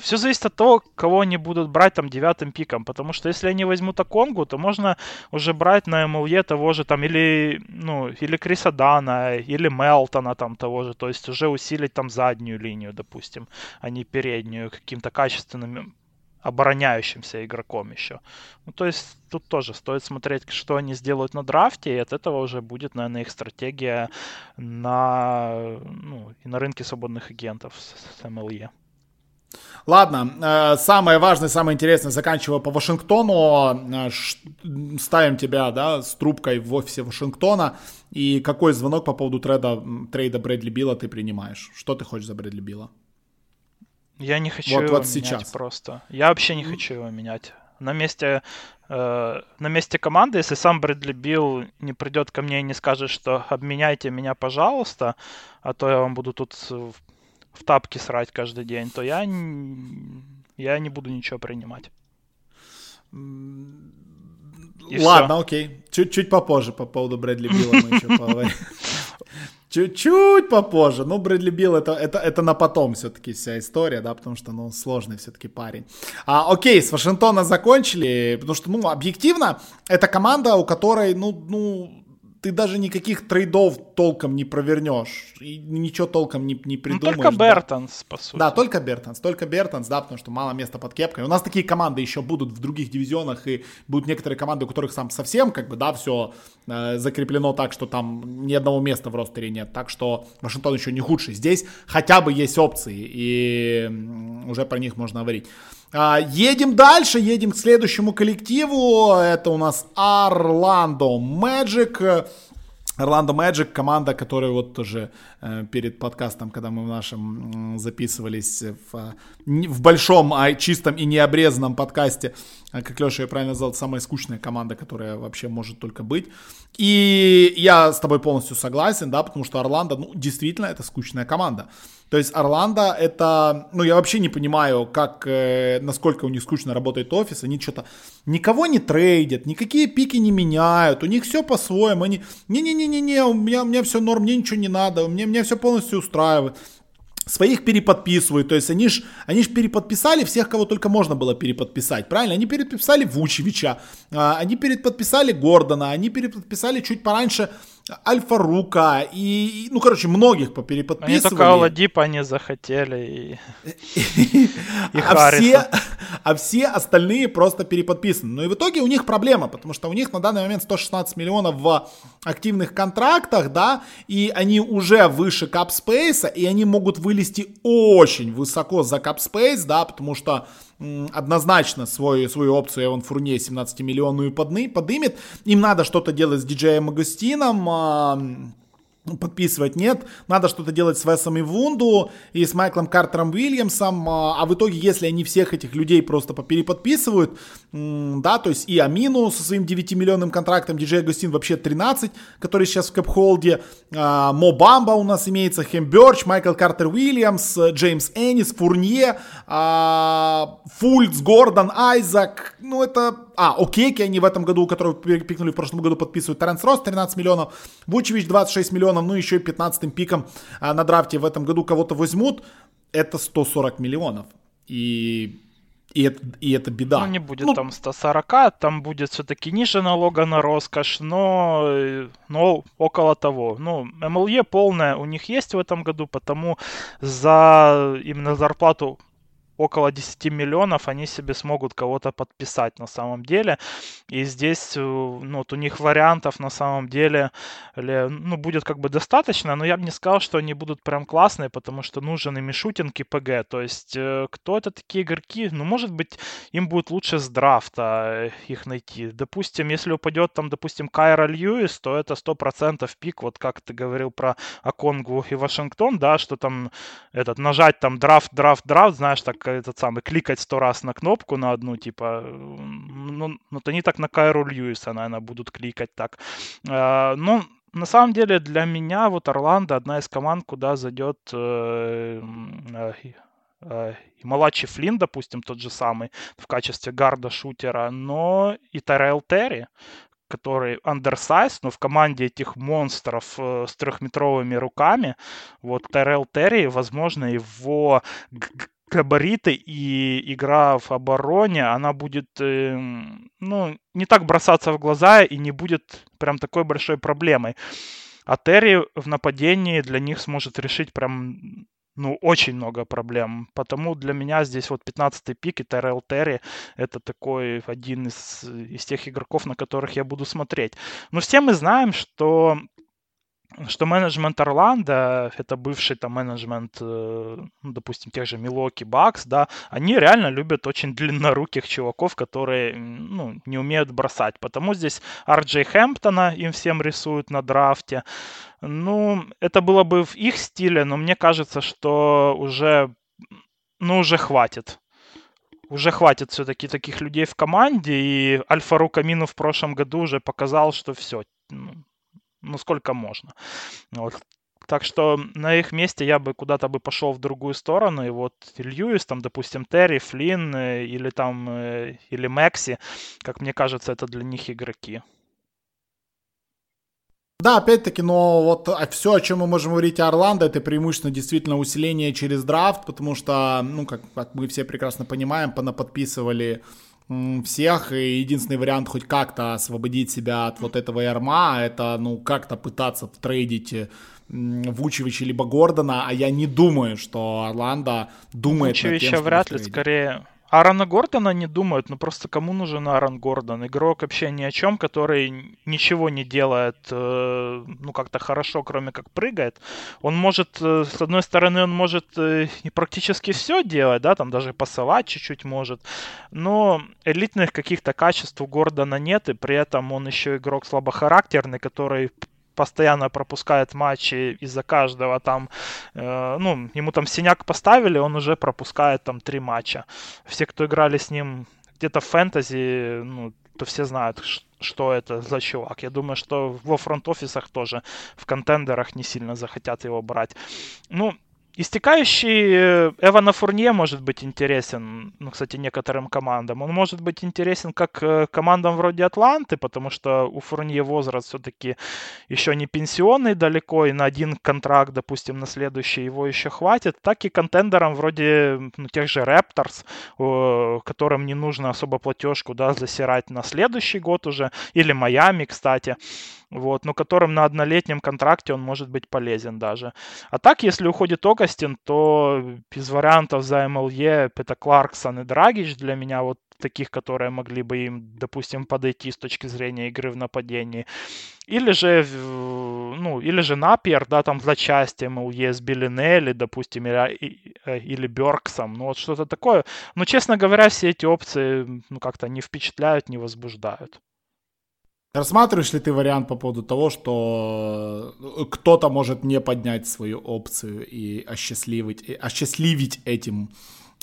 все зависит от того, кого они будут брать там девятым пиком, потому что если они возьмут Аконгу, то можно уже брать на МЛЕ того же там или, ну, или Криса Дана, или Мелтона там того же, то есть уже усилить там заднюю линию, допустим, а не переднюю каким-то качественным обороняющимся игроком еще. Ну, то есть тут тоже стоит смотреть, что они сделают на драфте, и от этого уже будет, наверное, их стратегия на, ну, и на рынке свободных агентов с, с МЛЕ. Ладно, э, самое важное, самое интересное, заканчивая по Вашингтону, э, ставим тебя, да, с трубкой в офисе Вашингтона, и какой звонок по поводу трейда, трейда Брэдли Билла ты принимаешь? Что ты хочешь за Брэдли Билла? Я не хочу вот, его вот сейчас. менять просто. Я вообще не хочу его менять. На месте, э, на месте команды, если сам Брэдли Билл не придет ко мне и не скажет, что обменяйте меня, пожалуйста, а то я вам буду тут в тапки срать каждый день, то я, я не буду ничего принимать. И Ладно, все. окей. Чуть-чуть попозже по поводу Брэдли Билла мы еще поговорим. Чуть-чуть попозже. Ну, Брэдли Билл это, это, это на потом все-таки вся история, да, потому что, ну, сложный все-таки парень. А, окей, с Вашингтона закончили, потому что, ну, объективно, это команда, у которой, ну, ну, ты даже никаких трейдов толком не провернешь. И ничего толком не, не придумаешь. Ну, только Бертонс, да. по сути. Да, только Бертонс. Только Бертонс, да, потому что мало места под кепкой. У нас такие команды еще будут в других дивизионах, и будут некоторые команды, у которых сам совсем, как бы, да, все э, закреплено так, что там ни одного места в ростере нет. Так что Вашингтон еще не худший. Здесь хотя бы есть опции, и уже про них можно говорить. А, едем дальше, едем к следующему коллективу. Это у нас Орландо Magic. Орландо Мэджик, команда, которая вот тоже э, перед подкастом, когда мы в нашем записывались в, в большом, а чистом и необрезанном подкасте, э, как Леша я правильно назвал, самая скучная команда, которая вообще может только быть. И я с тобой полностью согласен, да, потому что Орландо, ну, действительно, это скучная команда. То есть Орландо это, ну я вообще не понимаю, как, э, насколько у них скучно работает офис, они что-то никого не трейдят, никакие пики не меняют, у них все по-своему, они, не-не-не-не-не, у меня, у меня все норм, мне ничего не надо, мне, мне все полностью устраивает своих переподписывают, то есть они ж, они ж переподписали всех, кого только можно было переподписать, правильно? Они переподписали Вучевича, а, они переподписали Гордона, они переподписали чуть пораньше Альфа Рука и, ну, короче, многих попереподписывали. Они только Аладипа не захотели и, а, все, а все остальные просто переподписаны. Ну и в итоге у них проблема, потому что у них на данный момент 116 миллионов в активных контрактах, да, и они уже выше капспейса, и они могут вылезти очень высоко за капспейс, да, потому что однозначно свой, свою опцию Эван Фурне 17-миллионную подны, подымет. Им надо что-то делать с диджеем Агустином, а, подписывать нет, надо что-то делать с Весом и Вунду и с Майклом Картером Уильямсом, а, а в итоге, если они всех этих людей просто переподписывают, да, то есть и Амину со своим 9-миллионным контрактом, Диджей Агустин вообще 13, который сейчас в Кэпхолде, а, Мо Бамба у нас имеется, Хэм Бёрч, Майкл Картер Уильямс, Джеймс Эннис, Фурнье, а, Фульц, Гордон, Айзак, ну это а, Окейки они в этом году, которого пикнули в прошлом году, подписывают. Теренс Рос 13 миллионов. Вучевич 26 миллионов. Ну, еще и 15 пиком а, на драфте в этом году кого-то возьмут. Это 140 миллионов. И и это, и это беда. Ну, не будет ну, там 140, там будет все-таки ниже налога на роскошь, но, но около того. Ну, МЛЕ полная у них есть в этом году, потому за именно зарплату около 10 миллионов они себе смогут кого-то подписать на самом деле. И здесь э, ну, вот у них вариантов на самом деле ну, будет как бы достаточно, но я бы не сказал, что они будут прям классные, потому что нужен ими шутинг и ПГ. То есть э, кто это такие игроки? Ну, может быть, им будет лучше с драфта э, их найти. Допустим, если упадет там, допустим, Кайра Льюис, то это 100% пик, вот как ты говорил про Аконгу и Вашингтон, да, что там этот нажать там драфт, драфт, драфт, знаешь, так этот самый, кликать сто раз на кнопку на одну, типа, ну, ну то они так на Кайру Льюиса, наверное, будут кликать так. А, ну, на самом деле для меня вот Орландо одна из команд, куда зайдет э, э, и Малачи Флинн, допустим, тот же самый, в качестве гарда-шутера, но и Тарел Терри, который undersized, но в команде этих монстров э, с трехметровыми руками, вот Террел Терри, возможно, его габариты и игра в обороне, она будет, э, ну, не так бросаться в глаза и не будет прям такой большой проблемой. А Терри в нападении для них сможет решить прям ну, очень много проблем. Потому для меня здесь вот 15-й пик и Террел Терри это такой один из, из тех игроков, на которых я буду смотреть. Но все мы знаем, что что менеджмент Орландо, это бывший там менеджмент, э, ну, допустим, тех же Милоки Бакс, да, они реально любят очень длинноруких чуваков, которые, ну, не умеют бросать. Потому здесь Арджей Хэмптона им всем рисуют на драфте. Ну, это было бы в их стиле, но мне кажется, что уже, ну, уже хватит уже хватит все-таки таких людей в команде, и Альфа Рукамину в прошлом году уже показал, что все, ну, сколько можно. Вот. Так что на их месте я бы куда-то бы пошел в другую сторону. И вот Льюис, там, допустим, Терри, Флинн э, или там, э, или Мэкси, как мне кажется, это для них игроки. Да, опять-таки, но вот а все, о чем мы можем говорить о Орландо, это преимущественно действительно усиление через драфт, потому что, ну, как, как мы все прекрасно понимаем, понаподписывали всех, и единственный вариант хоть как-то освободить себя от вот этого ярма, это, ну, как-то пытаться трейдить Вучевича либо Гордона, а я не думаю, что Орландо думает Вучевича тем, вряд ли, скорее Аарона Гордона не думают, ну просто кому нужен Аарон Гордон? Игрок вообще ни о чем, который ничего не делает, э, ну как-то хорошо, кроме как прыгает. Он может, э, с одной стороны, он может э, практически все делать, да, там даже пасовать чуть-чуть может, но элитных каких-то качеств у Гордона нет, и при этом он еще игрок слабохарактерный, который постоянно пропускает матчи из-за каждого там, э, ну, ему там синяк поставили, он уже пропускает там три матча. Все, кто играли с ним где-то в фэнтези, ну, то все знают, что это за чувак. Я думаю, что во фронт-офисах тоже в контендерах не сильно захотят его брать. Ну, Истекающий э, Эвана Фурнье может быть интересен, ну, кстати, некоторым командам. Он может быть интересен как э, командам вроде Атланты, потому что у Фурнье возраст все-таки еще не пенсионный далеко, и на один контракт, допустим, на следующий его еще хватит, так и контендерам вроде ну, тех же Репторс, которым не нужно особо платежку да, засирать на следующий год уже, или Майами, кстати вот, но которым на однолетнем контракте он может быть полезен даже. А так, если уходит Огастин, то из вариантов за МЛЕ это Кларксон и Драгич для меня вот таких, которые могли бы им, допустим, подойти с точки зрения игры в нападении. Или же, ну, или же Напьер, да, там за части МЛЕ с Белинелли, допустим, или, э, или Бёрксом, ну вот что-то такое. Но, честно говоря, все эти опции, ну, как-то не впечатляют, не возбуждают. Рассматриваешь ли ты вариант по поводу того, что э, кто-то может не поднять свою опцию и осчастливить, и осчастливить этим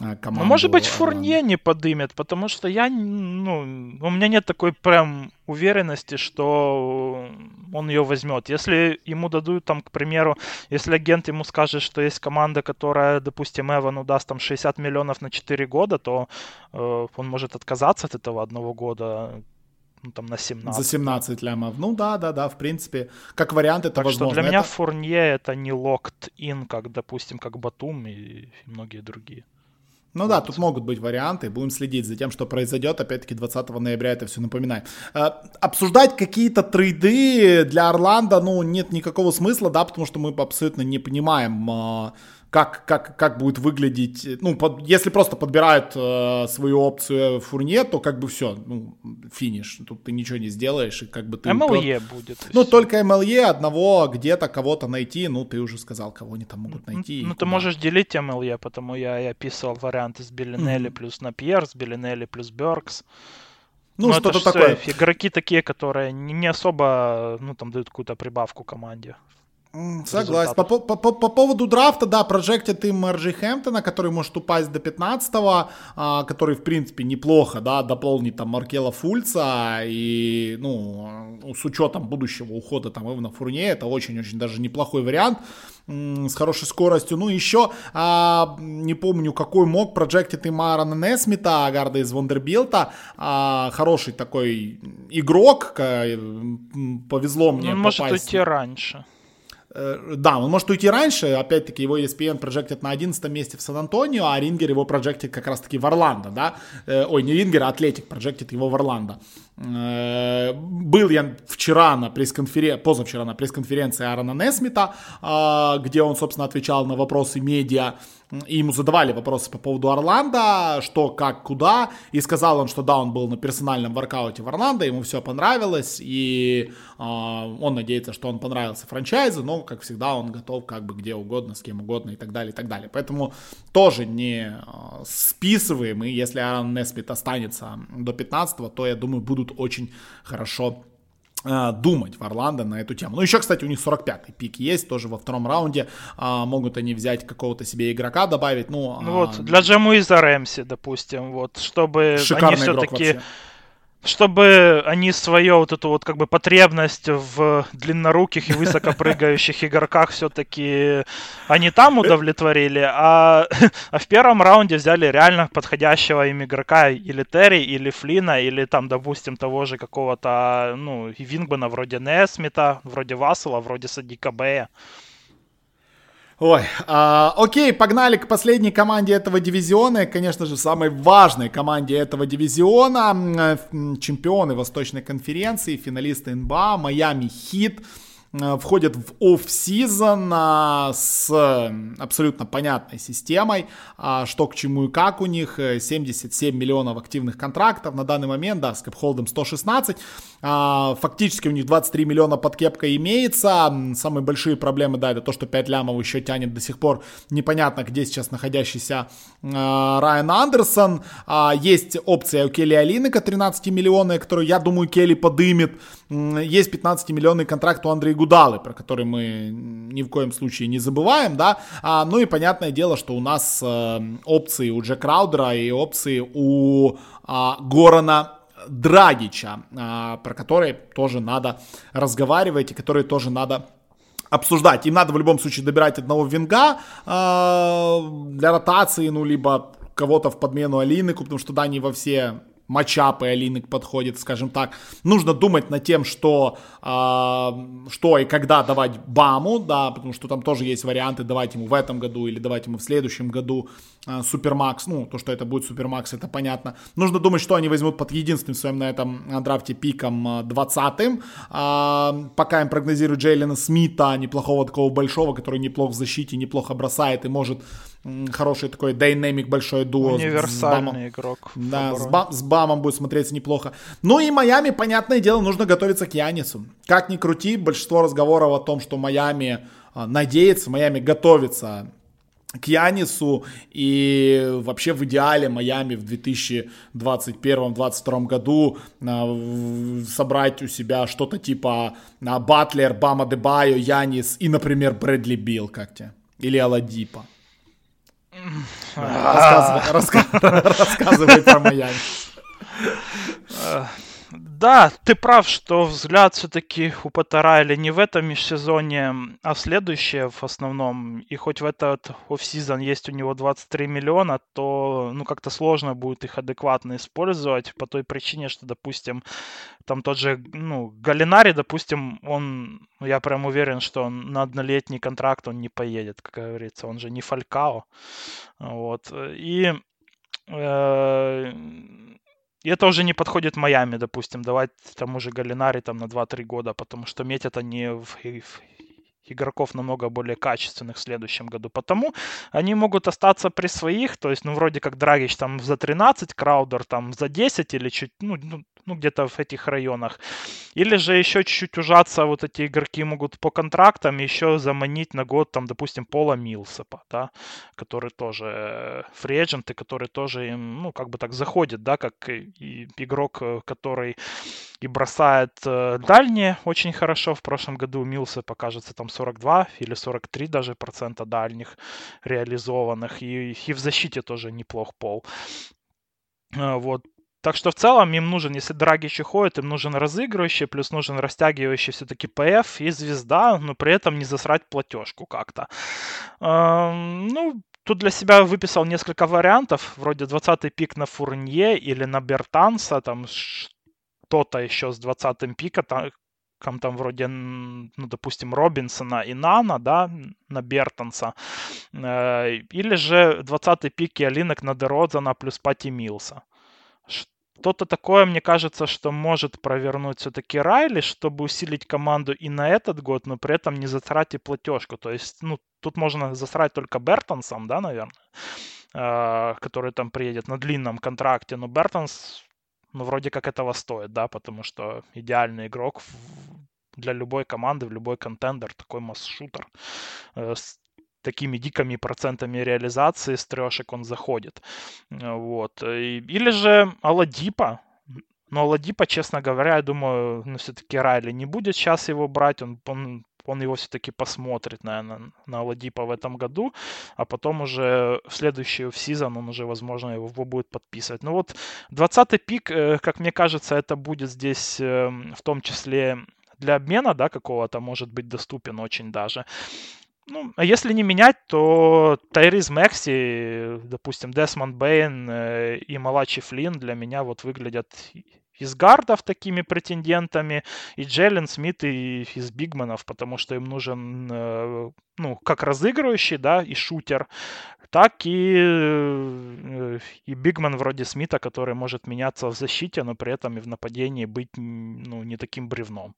э, команду? Ну, может быть, Фурнье не подымет, потому что я, ну, у меня нет такой прям уверенности, что он ее возьмет. Если ему дадут, там, к примеру, если агент ему скажет, что есть команда, которая, допустим, Эвану даст там 60 миллионов на 4 года, то э, он может отказаться от этого одного года ну, там на 17. За 17 лямов. Ну да, да, да, в принципе, как вариант это так возможно. что для меня это... Фурнье это не locked in, как, допустим, как Батум и многие другие. Ну вот. да, тут могут быть варианты. Будем следить за тем, что произойдет. Опять-таки 20 ноября это все напоминаю. Э, обсуждать какие-то трейды для Орландо, ну, нет никакого смысла, да, потому что мы абсолютно не понимаем, э, как, как, как будет выглядеть, ну, под, если просто подбирают э, свою опцию Фурне, то как бы все, ну, финиш, тут ты ничего не сделаешь, и как бы ты... MLE просто... будет. Ну, все. только MLE, одного где-то кого-то найти, ну, ты уже сказал, кого они там могут найти. Ну, ты можешь делить MLE, потому я, я описывал варианты с Беллинелли mm-hmm. плюс Напьер, с Беллинелли плюс Беркс. Ну, что-то такое. Игроки такие, которые не особо, ну, там, дают какую-то прибавку команде. Согласен. По, по, по, по поводу драфта, да, прожектит им Марджи Хэмптона, который может упасть до 15-го, а, который, в принципе, неплохо, да, дополнит там Маркела Фульца, и, ну, с учетом будущего ухода там Ивана Фурне, это очень-очень даже неплохой вариант с хорошей скоростью. Ну, еще, а, не помню, какой мог, прожектит им Аарона Несмита, гарда из Вандербилта, а, хороший такой игрок, повезло мне Он попасть. может уйти раньше. Э, да, он может уйти раньше, опять-таки его ESPN прожектит на 11 месте в Сан-Антонио, а Рингер его прожектит как раз-таки в Орландо, да, э, ой, не Рингер, а Атлетик прожектит его в Орландо. Э, был я вчера на пресс-конференции, позавчера на пресс-конференции Аарона Несмита, где он, собственно, отвечал на вопросы медиа, и ему задавали вопросы по поводу Орландо, что, как, куда, и сказал он, что да, он был на персональном воркауте в Орландо, ему все понравилось, и э, он надеется, что он понравился франчайзу, но, как всегда, он готов как бы где угодно, с кем угодно и так далее, и так далее. Поэтому тоже не э, списываем, и если Аарон Несмит останется до 15 то, я думаю, будут очень хорошо думать в Орландо на эту тему. Ну, еще, кстати, у них 45-й пик есть, тоже во втором раунде. А, могут они взять какого-то себе игрока, добавить. Ну, ну вот, а... для Джамуиза Рэмси, допустим, вот, чтобы они все-таки чтобы они свою вот эту вот как бы потребность в длинноруких и высокопрыгающих игроках все-таки они там удовлетворили, а, а в первом раунде взяли реально подходящего им игрока или Терри, или Флина, или там, допустим, того же какого-то, ну, Вингбена вроде Несмита, вроде Вассела, вроде Садика Бэя. Ой, а, окей, погнали к последней команде этого дивизиона, и, конечно же, самой важной команде этого дивизиона, чемпионы Восточной конференции, финалисты НБА, Майами Хит. Э, входят в оф-сезон а, с абсолютно понятной системой, а, что к чему и как у них. 77 э, миллионов активных контрактов на данный момент, да, с кэпхолдом 116. А, фактически у них 23 миллиона под кепкой имеется. Самые большие проблемы, да, это то, что 5 лямов еще тянет до сих пор. Непонятно, где сейчас находящийся Райан Андерсон. Есть опция у Келли Алинека 13 миллионов, которую, я думаю, Келли подымет. Есть 15 миллионный контракт у Андрея Гудова Игудалы, про который мы ни в коем случае не забываем, да, а, ну и понятное дело, что у нас э, опции у Джек Краудера и опции у а, Горана Драгича, а, про которые тоже надо разговаривать и которые тоже надо обсуждать. Им надо в любом случае добирать одного винга э, для ротации, ну, либо кого-то в подмену Алины, потому что да, не во все матчапы Алинок подходит, скажем так. Нужно думать над тем, что, э, что и когда давать Баму, да, потому что там тоже есть варианты давать ему в этом году или давать ему в следующем году э, Супермакс. Ну, то, что это будет Супермакс, это понятно. Нужно думать, что они возьмут под единственным своим на этом драфте пиком 20-м. Э, пока им прогнозируют Джейлена Смита, неплохого такого большого, который неплохо в защите, неплохо бросает и может хороший такой динамик большой дуо. Универсальный с игрок. Да, с, ба- с Бамом будет смотреться неплохо. Ну и Майами, понятное дело, нужно готовиться к Янису. Как ни крути, большинство разговоров о том, что Майами а, надеется, Майами готовится к Янису и вообще в идеале Майами в 2021-2022 году э, собрать у себя что-то типа э, Батлер, Бама Дебайо, Янис и, например, Брэдли Билл как тебе? Или Аладипа. Рассказывай про Майами. Да, ты прав, что взгляд все-таки у Потарайли не в этом межсезонье, а в следующее в основном. И хоть в этот офсезон есть у него 23 миллиона, то ну как-то сложно будет их адекватно использовать по той причине, что, допустим, там тот же, ну, Галинари, допустим, он, я прям уверен, что он на однолетний контракт он не поедет, как говорится, он же не Фалькао. Вот. И э, и это уже не подходит Майами, допустим, давать тому же Галинари там на 2-3 года, потому что метят они в, в игроков намного более качественных в следующем году. Потому они могут остаться при своих, то есть, ну, вроде как Драгич там за 13, Краудер там за 10 или чуть, ну, ну ну, где-то в этих районах. Или же еще чуть-чуть ужаться вот эти игроки могут по контрактам еще заманить на год, там, допустим, Пола Милсепа, да, который тоже фриэдженты, который тоже им, ну, как бы так заходит, да, как и игрок, э, который и бросает э, дальние очень хорошо. В прошлом году Милса покажется там 42 или 43 даже процента дальних реализованных. И, и в защите тоже неплох пол. Э, вот. Так что в целом им нужен, если Драгич уходит, им нужен разыгрывающий, плюс нужен растягивающий все-таки ПФ и звезда, но при этом не засрать платежку как-то. Эм, ну, тут для себя выписал несколько вариантов, вроде 20-й пик на Фурнье или на Бертанса, там что-то еще с 20-м пика, там, там вроде, ну, допустим, Робинсона и Нана, да, на Бертонса. Э, или же 20-й пик и Алинок на Деродзана плюс Пати Милса. Что-то такое, мне кажется, что может провернуть все-таки Райли, чтобы усилить команду и на этот год, но при этом не затратить платежку. То есть, ну, тут можно засрать только Бертонсом, да, наверное, э, который там приедет на длинном контракте. Но Бертонс, ну, вроде как этого стоит, да, потому что идеальный игрок для любой команды, в любой контендер, такой масс-шутер. Э, такими дикими процентами реализации с трешек он заходит. Вот. Или же Аладипа, но Аладипа, честно говоря, я думаю, ну, все-таки Райли не будет сейчас его брать, он, он, он его все-таки посмотрит, наверное, на Аладипа в этом году, а потом уже в следующий сезон он уже, возможно, его, его будет подписывать. Ну вот 20-й пик, э, как мне кажется, это будет здесь эм, в том числе для обмена, да, какого-то может быть доступен очень даже. Ну, а если не менять, то Тайриз Мэкси, допустим, Десмонд Бейн э, и Малачи Флинн для меня вот выглядят из гардов такими претендентами, и Джеллен Смит и из бигманов, потому что им нужен, э, ну, как разыгрывающий, да, и шутер, так и, э, и бигман вроде Смита, который может меняться в защите, но при этом и в нападении быть, ну, не таким бревном.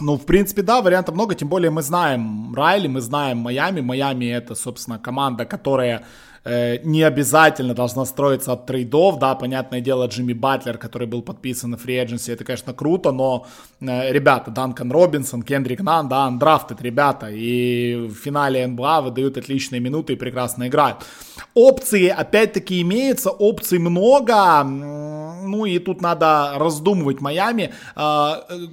Ну, в принципе, да, вариантов много, тем более мы знаем Райли, мы знаем Майами. Майами это, собственно, команда, которая э, не обязательно должна строиться от трейдов, да, понятное дело, Джимми Батлер, который был подписан на free agency, это, конечно, круто, но э, ребята, Данкан Робинсон, Кендрик Нан, да, андрафтед ребята, и в финале НБА выдают отличные минуты и прекрасно играют. Опции, опять-таки, имеются, опций много, ну и тут надо раздумывать Майами, э,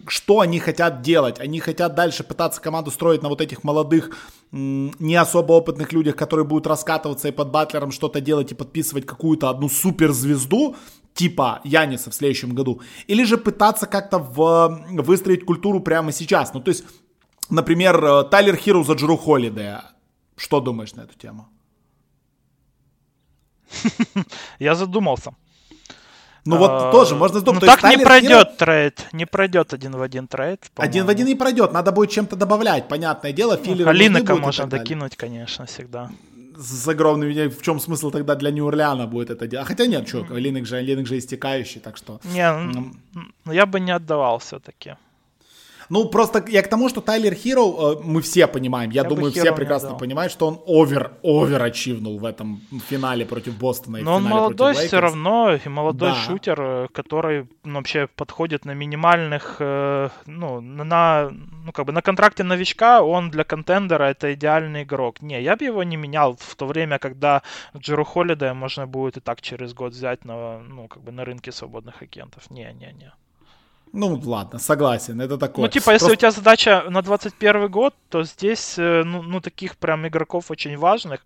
что они хотят делать. Они хотят дальше пытаться команду строить на вот этих молодых не особо опытных людях, которые будут раскатываться и под Батлером что-то делать и подписывать какую-то одну суперзвезду, типа Яниса в следующем году, или же пытаться как-то в, выстроить культуру прямо сейчас. Ну, то есть, например, э, Тайлер Хиру за Джеру Холлидея. Что думаешь на эту тему? Я задумался. Ну вот а, тоже можно сдумать. Ну так не пройдет Хилл... трейд, не пройдет один в один трейд. Один в один не пройдет, надо будет чем-то добавлять, понятное дело. Ну, Олиника можно докинуть, конечно, всегда. С огромными, в чем смысл тогда для Нью-Орлеана будет это делать? Хотя нет, что, Линок же, Линок же истекающий, так что... Не, я бы не отдавал все-таки. Ну, просто я к тому, что Тайлер Хиро, э, мы все понимаем, я, я думаю, все прекрасно понимают, что он овер, овер ачивнул в этом финале против Бостона. Но он молодой все равно, и молодой да. шутер, э, который ну, вообще подходит на минимальных, э, ну, на, ну, как бы на контракте новичка, он для контендера это идеальный игрок. Не, я бы его не менял в то время, когда Джеру Холлидея можно будет и так через год взять на, ну, как бы на рынке свободных агентов. Не, не, не. Ну, ладно, согласен, это такое. Ну, типа, если Просто... у тебя задача на 21 год, то здесь, э, ну, ну, таких прям игроков очень важных,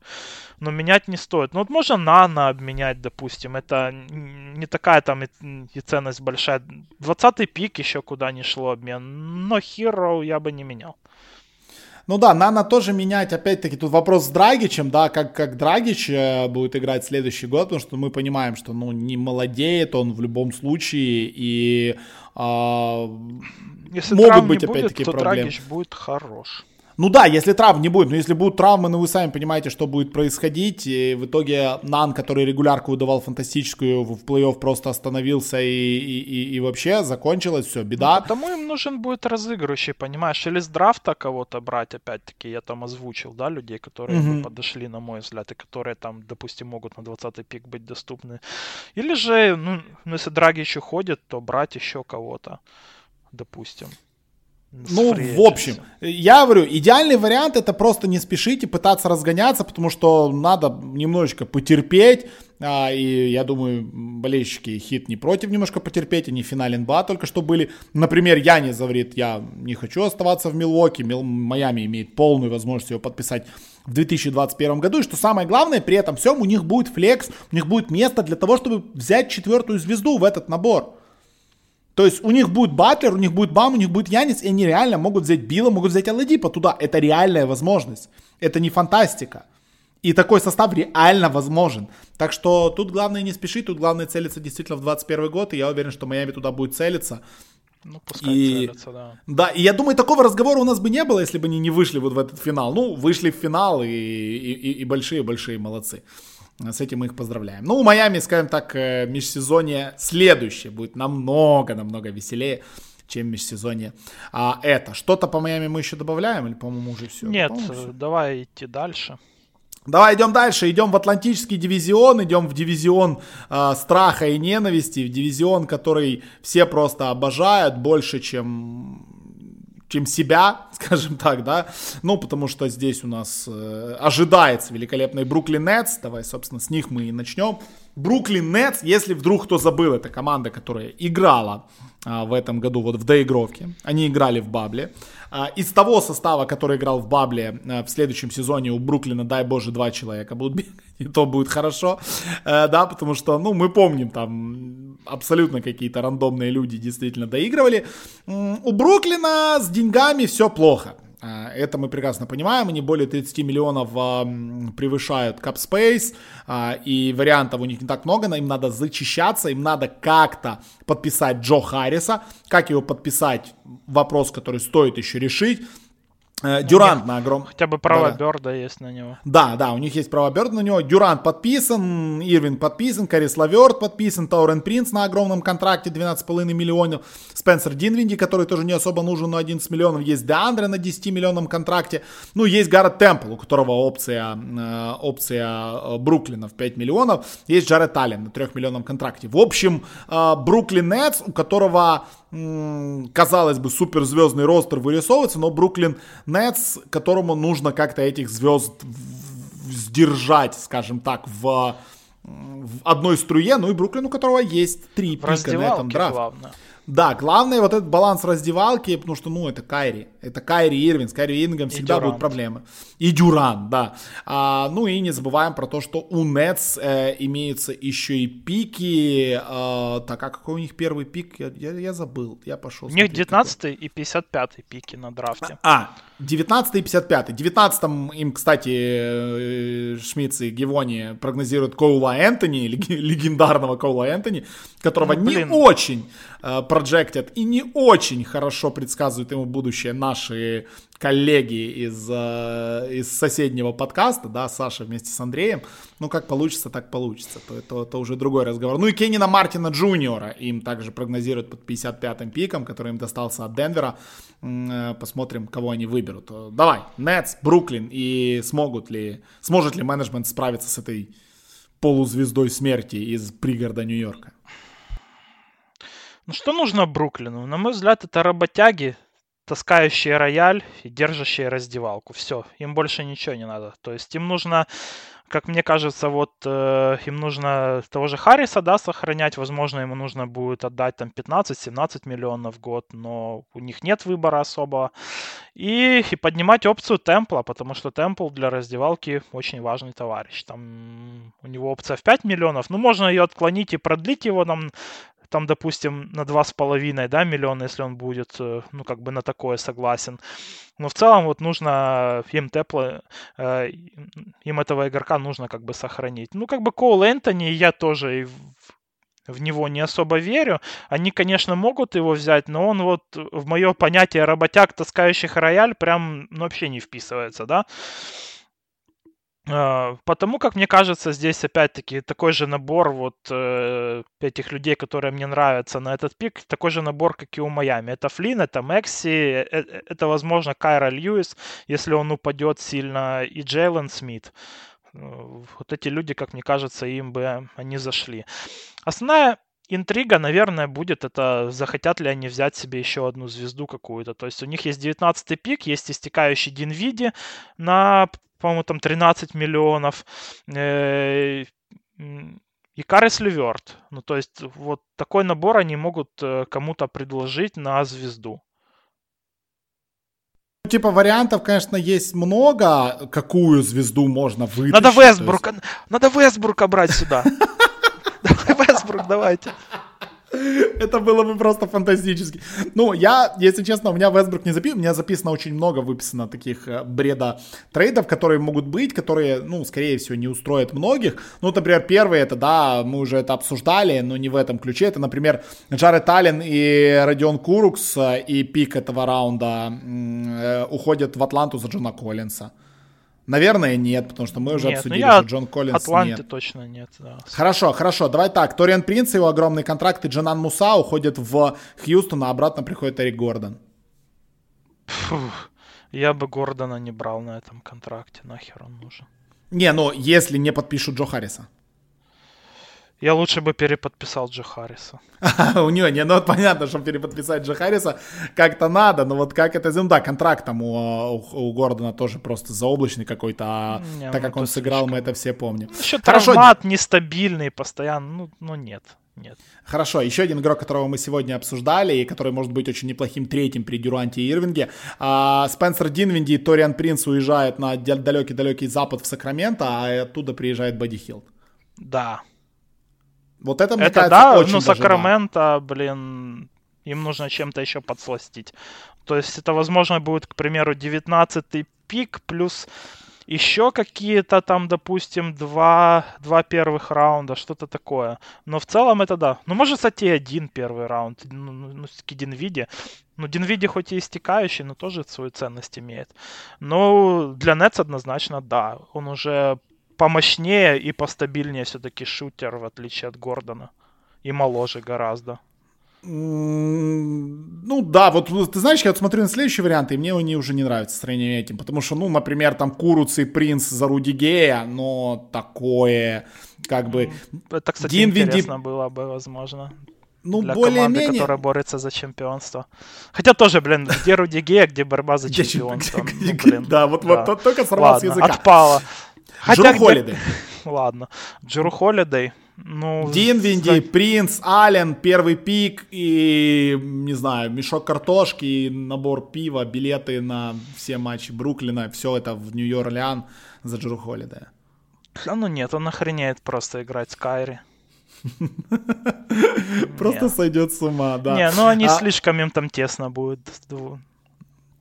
но менять не стоит. Ну, вот можно Нана обменять, допустим, это не такая там и, и ценность большая. 20-й пик еще куда не шло обмен, но Hero я бы не менял. Ну да, Нана тоже менять, опять-таки, тут вопрос с Драгичем, да, как, как Драгич э, будет играть следующий год, потому что мы понимаем, что, ну, не молодеет он в любом случае, и э, Если могут быть, опять-таки, проблемы. Драгич будет хорош. Ну да, если травм не будет, но если будут травмы, ну вы сами понимаете, что будет происходить. И в итоге Нан, который регулярку выдавал фантастическую, в плей-офф просто остановился и, и, и, и вообще закончилось, все, беда. Ну, потому им нужен будет разыгрывающий, понимаешь, или с драфта кого-то брать, опять-таки, я там озвучил, да, людей, которые mm-hmm. подошли, на мой взгляд, и которые там, допустим, могут на 20-й пик быть доступны. Или же, ну, ну если Драги еще ходит, то брать еще кого-то, допустим. Ну, в общем, я говорю, идеальный вариант это просто не спешить и пытаться разгоняться, потому что надо немножечко потерпеть. А, и я думаю, болельщики хит не против немножко потерпеть, они в финале НБА только что были. Например, я не говорит, я не хочу оставаться в Милуоке, Мил, Майами имеет полную возможность его подписать в 2021 году. И что самое главное, при этом всем у них будет флекс, у них будет место для того, чтобы взять четвертую звезду в этот набор. То есть у них будет Батлер, у них будет Бам, у них будет Янис, и они реально могут взять Билла, могут взять Аладипа туда. Это реальная возможность. Это не фантастика. И такой состав реально возможен. Так что тут главное не спешить, тут главное целиться действительно в 21 год, и я уверен, что Майами туда будет целиться. Ну, пускай и, целятся, да. Да, и я думаю, такого разговора у нас бы не было, если бы они не вышли вот в этот финал. Ну, вышли в финал, и, и, и большие-большие молодцы. С этим мы их поздравляем. Ну, у Майами, скажем так, э, межсезонье следующее будет намного-намного веселее, чем межсезонье. А это, что-то по Майами мы еще добавляем или, по-моему, уже все? Нет, все? давай идти дальше. Давай идем дальше, идем в Атлантический дивизион, идем в дивизион э, страха и ненависти, в дивизион, который все просто обожают больше, чем чем себя, скажем так, да, ну, потому что здесь у нас э, ожидается великолепный Бруклин Нетс, давай, собственно, с них мы и начнем. Бруклин Нетс, если вдруг кто забыл, это команда, которая играла а, в этом году вот в доигровке, они играли в Бабле, а, из того состава, который играл в Бабле а, в следующем сезоне у Бруклина, дай боже, два человека будут бегать, и то будет хорошо, э, да, потому что, ну, мы помним, там абсолютно какие-то рандомные люди действительно доигрывали. У Бруклина с деньгами все плохо. А, это мы прекрасно понимаем, они более 30 миллионов превышают Cap Space, и вариантов у них не так много, но им надо зачищаться, им надо как-то подписать Джо Харриса. Как его подписать? Вопрос, который стоит еще решить. Э, Дюрант на огром. Хотя бы право да, Берда есть на него. Да, да, у них есть право Берда на него. Дюрант подписан, Ирвин подписан, Карис Лаверт подписан, Таурен Принц на огромном контракте 12,5 миллионов. Спенсер Динвинди, который тоже не особо нужен, но 11 миллионов. Есть Деандре на 10 миллионном контракте. Ну, есть Гаррет Темпл, у которого опция, э, опция э, Бруклина в 5 миллионов. Есть Джаред Аллен на 3 миллионном контракте. В общем, Бруклин Нетс, у которого казалось бы, суперзвездный ростер вырисовывается, но Бруклин Нетс, которому нужно как-то этих звезд сдержать, скажем так, в, в одной струе, ну и Бруклин, у которого есть три пика на этом драфте. Главное. Да, главное вот этот баланс раздевалки, потому что, ну, это Кайри. Это Кайри Ирвин. С Кайри Ирвингом всегда будут проблемы. И Дюран, да. А, ну и не забываем про то, что у Нетс э, имеются еще и пики. Э, так, а какой у них первый пик? Я, я, я забыл. Я пошел. У них 19 и 55 пики на драфте. А, 19 и 55. 19 им, кстати, э, Шмидц и Гивони прогнозируют Коула Энтони, легендарного Коула Энтони, которого ну, не очень э, проджектят и не очень хорошо предсказывают ему будущее наши коллеги из, э, из соседнего подкаста, да, Саша вместе с Андреем. Ну, как получится, так получится. То это, это уже другой разговор. Ну и Кеннина Мартина Джуниора им также прогнозируют под 55-м пиком, который им достался от Денвера. Э, посмотрим, кого они выберут. Давай, Нетс, Бруклин и смогут ли, сможет ли менеджмент справиться с этой полузвездой смерти из пригорода Нью-Йорка? Ну что нужно Бруклину? На мой взгляд, это работяги, таскающие рояль и держащие раздевалку. Все, им больше ничего не надо. То есть им нужно, как мне кажется, вот э, им нужно того же Харриса, да, сохранять. Возможно, ему нужно будет отдать там 15-17 миллионов в год, но у них нет выбора особо. И, и поднимать опцию Темпла, потому что Темпл для раздевалки очень важный товарищ. Там у него опция в 5 миллионов. Ну, можно ее отклонить и продлить его там там, допустим, на 2,5 да, миллиона, если он будет, э, ну, как бы на такое согласен. Но в целом вот нужно им тепло, э, им этого игрока нужно как бы сохранить. Ну, как бы Коул Энтони, я тоже в, в него не особо верю. Они, конечно, могут его взять, но он вот в мое понятие работяг, таскающих рояль, прям ну, вообще не вписывается, да. А, потому как мне кажется, здесь опять-таки такой же набор вот э, этих людей, которые мне нравятся на этот пик, такой же набор, как и у Майами. Это Флин, это Мекси, э, э, это, возможно, Кайра Льюис, если он упадет сильно, и Джейлен Смит. Вот эти люди, как мне кажется, им бы они зашли. Основная интрига, наверное, будет это, захотят ли они взять себе еще одну звезду какую-то. То есть у них есть 19 пик, есть истекающий Динвиди на по-моему, там 13 миллионов. Э, и Карес Леверт. Ну, то есть, вот такой набор они могут э, кому-то предложить на звезду. Ну, типа вариантов, конечно, есть много, какую звезду можно вытащить. Надо Вестбрука, есть... надо Вестбрука брать сюда. Вестбрук, давайте. Это было бы просто фантастически. Ну, я, если честно, у меня Вестбрук не записан, у меня записано очень много, выписано таких э, бреда трейдов, которые могут быть, которые, ну, скорее всего, не устроят многих. Ну, например, первый это, да, мы уже это обсуждали, но не в этом ключе. Это, например, Джаред Аллен и Родион Курукс э, и пик этого раунда э, уходят в Атланту за Джона Коллинса. Наверное, нет, потому что мы уже нет, ну обсудили, что Джон Коллинс Атланты нет. точно нет, да. Хорошо, хорошо, давай так. Ториан Принц, его огромный контракт, и Джанан Муса уходит в Хьюстон, а обратно приходит Эрик Гордон. Фух, я бы Гордона не брал на этом контракте, нахер он нужен. Не, ну если не подпишут Джо Харриса. Я лучше бы переподписал Джо Харриса. У него не, ну вот понятно, что переподписать Джо Харриса как-то надо, но вот как это, ну да, контракт там у, у, Гордона тоже просто заоблачный какой-то, а не, так ну, как он сыграл, слишком... мы это все помним. Ну, еще Хорошо. травмат нестабильный постоянно, ну, ну нет. Нет. Хорошо, еще один игрок, которого мы сегодня обсуждали, и который может быть очень неплохим третьим при Дюранте и Ирвинге. А, Спенсер Динвинди и Ториан Принц уезжают на далекий-далекий запад в Сакраменто, а оттуда приезжает Бадди Хилд. Да, вот это, мне это кажется, да, очень ну Сакраменто, да. блин, им нужно чем-то еще подсластить. То есть это, возможно, будет, к примеру, 19-й пик плюс еще какие-то там, допустим, два, два первых раунда, что-то такое. Но в целом это да. Ну, может, кстати, один первый раунд. Ну, ну, ну все-таки Динвиди. Ну, Динвиди хоть и истекающий, но тоже свою ценность имеет. Но для Нетс однозначно да. Он уже помощнее и постабильнее все-таки шутер, в отличие от Гордона. И моложе гораздо. Ну да, вот ты знаешь, я вот смотрю на следующие варианты, и мне они уже не нравятся в сравнении этим, потому что, ну, например, там Куруц и Принц за Руди Гея, но такое, как бы... Это, кстати, Динвиди... интересно было бы, возможно. Ну, для более-менее... команды, которая борется за чемпионство. Хотя тоже, блин, где Руди Гея, где борьба за чемпионство. Ну, блин, да, вот, да. вот только сорвал с языка. отпало. Хотя Джеру Холидей. Ладно. Джеру Холидей. Ну, Дин Винди, за... Принц, Ален, первый пик и, не знаю, мешок картошки, набор пива, билеты на все матчи Бруклина, все это в Нью-Орлеан за Джеру Холидея. А ну нет, он охренеет просто играть с Кайри. Просто сойдет с ума, да. Не, ну они а слишком им там тесно будет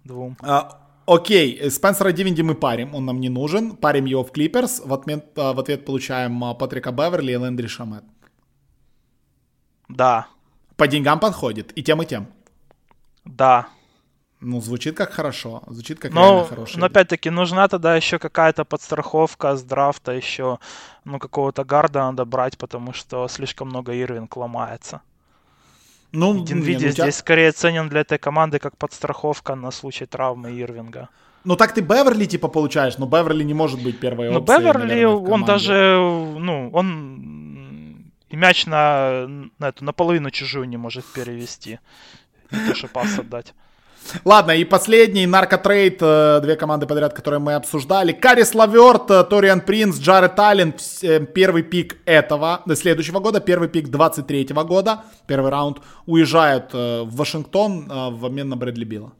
двум. А, окей, Спенсера Дивинди мы парим, он нам не нужен. Парим его в Клиперс. В ответ, а, в ответ получаем а, Патрика Беверли и Лэндри Шамет. Да. По деньгам подходит. И тем, и тем. Да. Ну, звучит как хорошо. Звучит как но, реально хорошо. Но опять-таки нужна тогда еще какая-то подстраховка с драфта еще. Ну, какого-то гарда надо брать, потому что слишком много Ирвинг ломается. Ну, Динвиди ну, здесь тебя... скорее ценен для этой команды как подстраховка на случай травмы Ирвинга. Ну так ты Беверли типа получаешь, но Беверли не может быть первой ну, опцией. Ну Беверли, наверное, он даже, ну, он и мяч на, на эту наполовину чужую не может перевести. Не то, что пас отдать. Ладно, и последний наркотрейд, э, две команды подряд, которые мы обсуждали. Карис Лаверт, э, Ториан Принц, Джаред Аллен, э, первый пик этого, следующего года, первый пик 23 года, первый раунд, уезжают в Вашингтон в обмен на Брэдли Билла.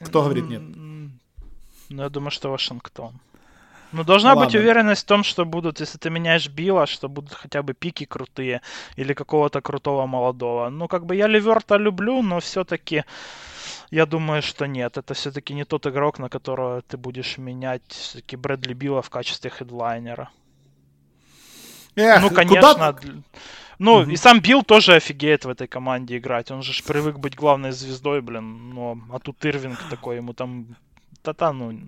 Кто говорит нет? Ну, я думаю, что Вашингтон. Ну, должна Ладно. быть уверенность в том, что будут, если ты меняешь Билла, что будут хотя бы пики крутые или какого-то крутого молодого. Ну, как бы я Ливерта люблю, но все-таки я думаю, что нет. Это все-таки не тот игрок, на которого ты будешь менять все-таки Брэдли Билла в качестве хедлайнера. Эх, ну, конечно. Куда... Ну, угу. и сам Билл тоже офигеет в этой команде играть. Он же привык быть главной звездой, блин. Но, а тут Ирвинг такой, ему там... Та-та, ну,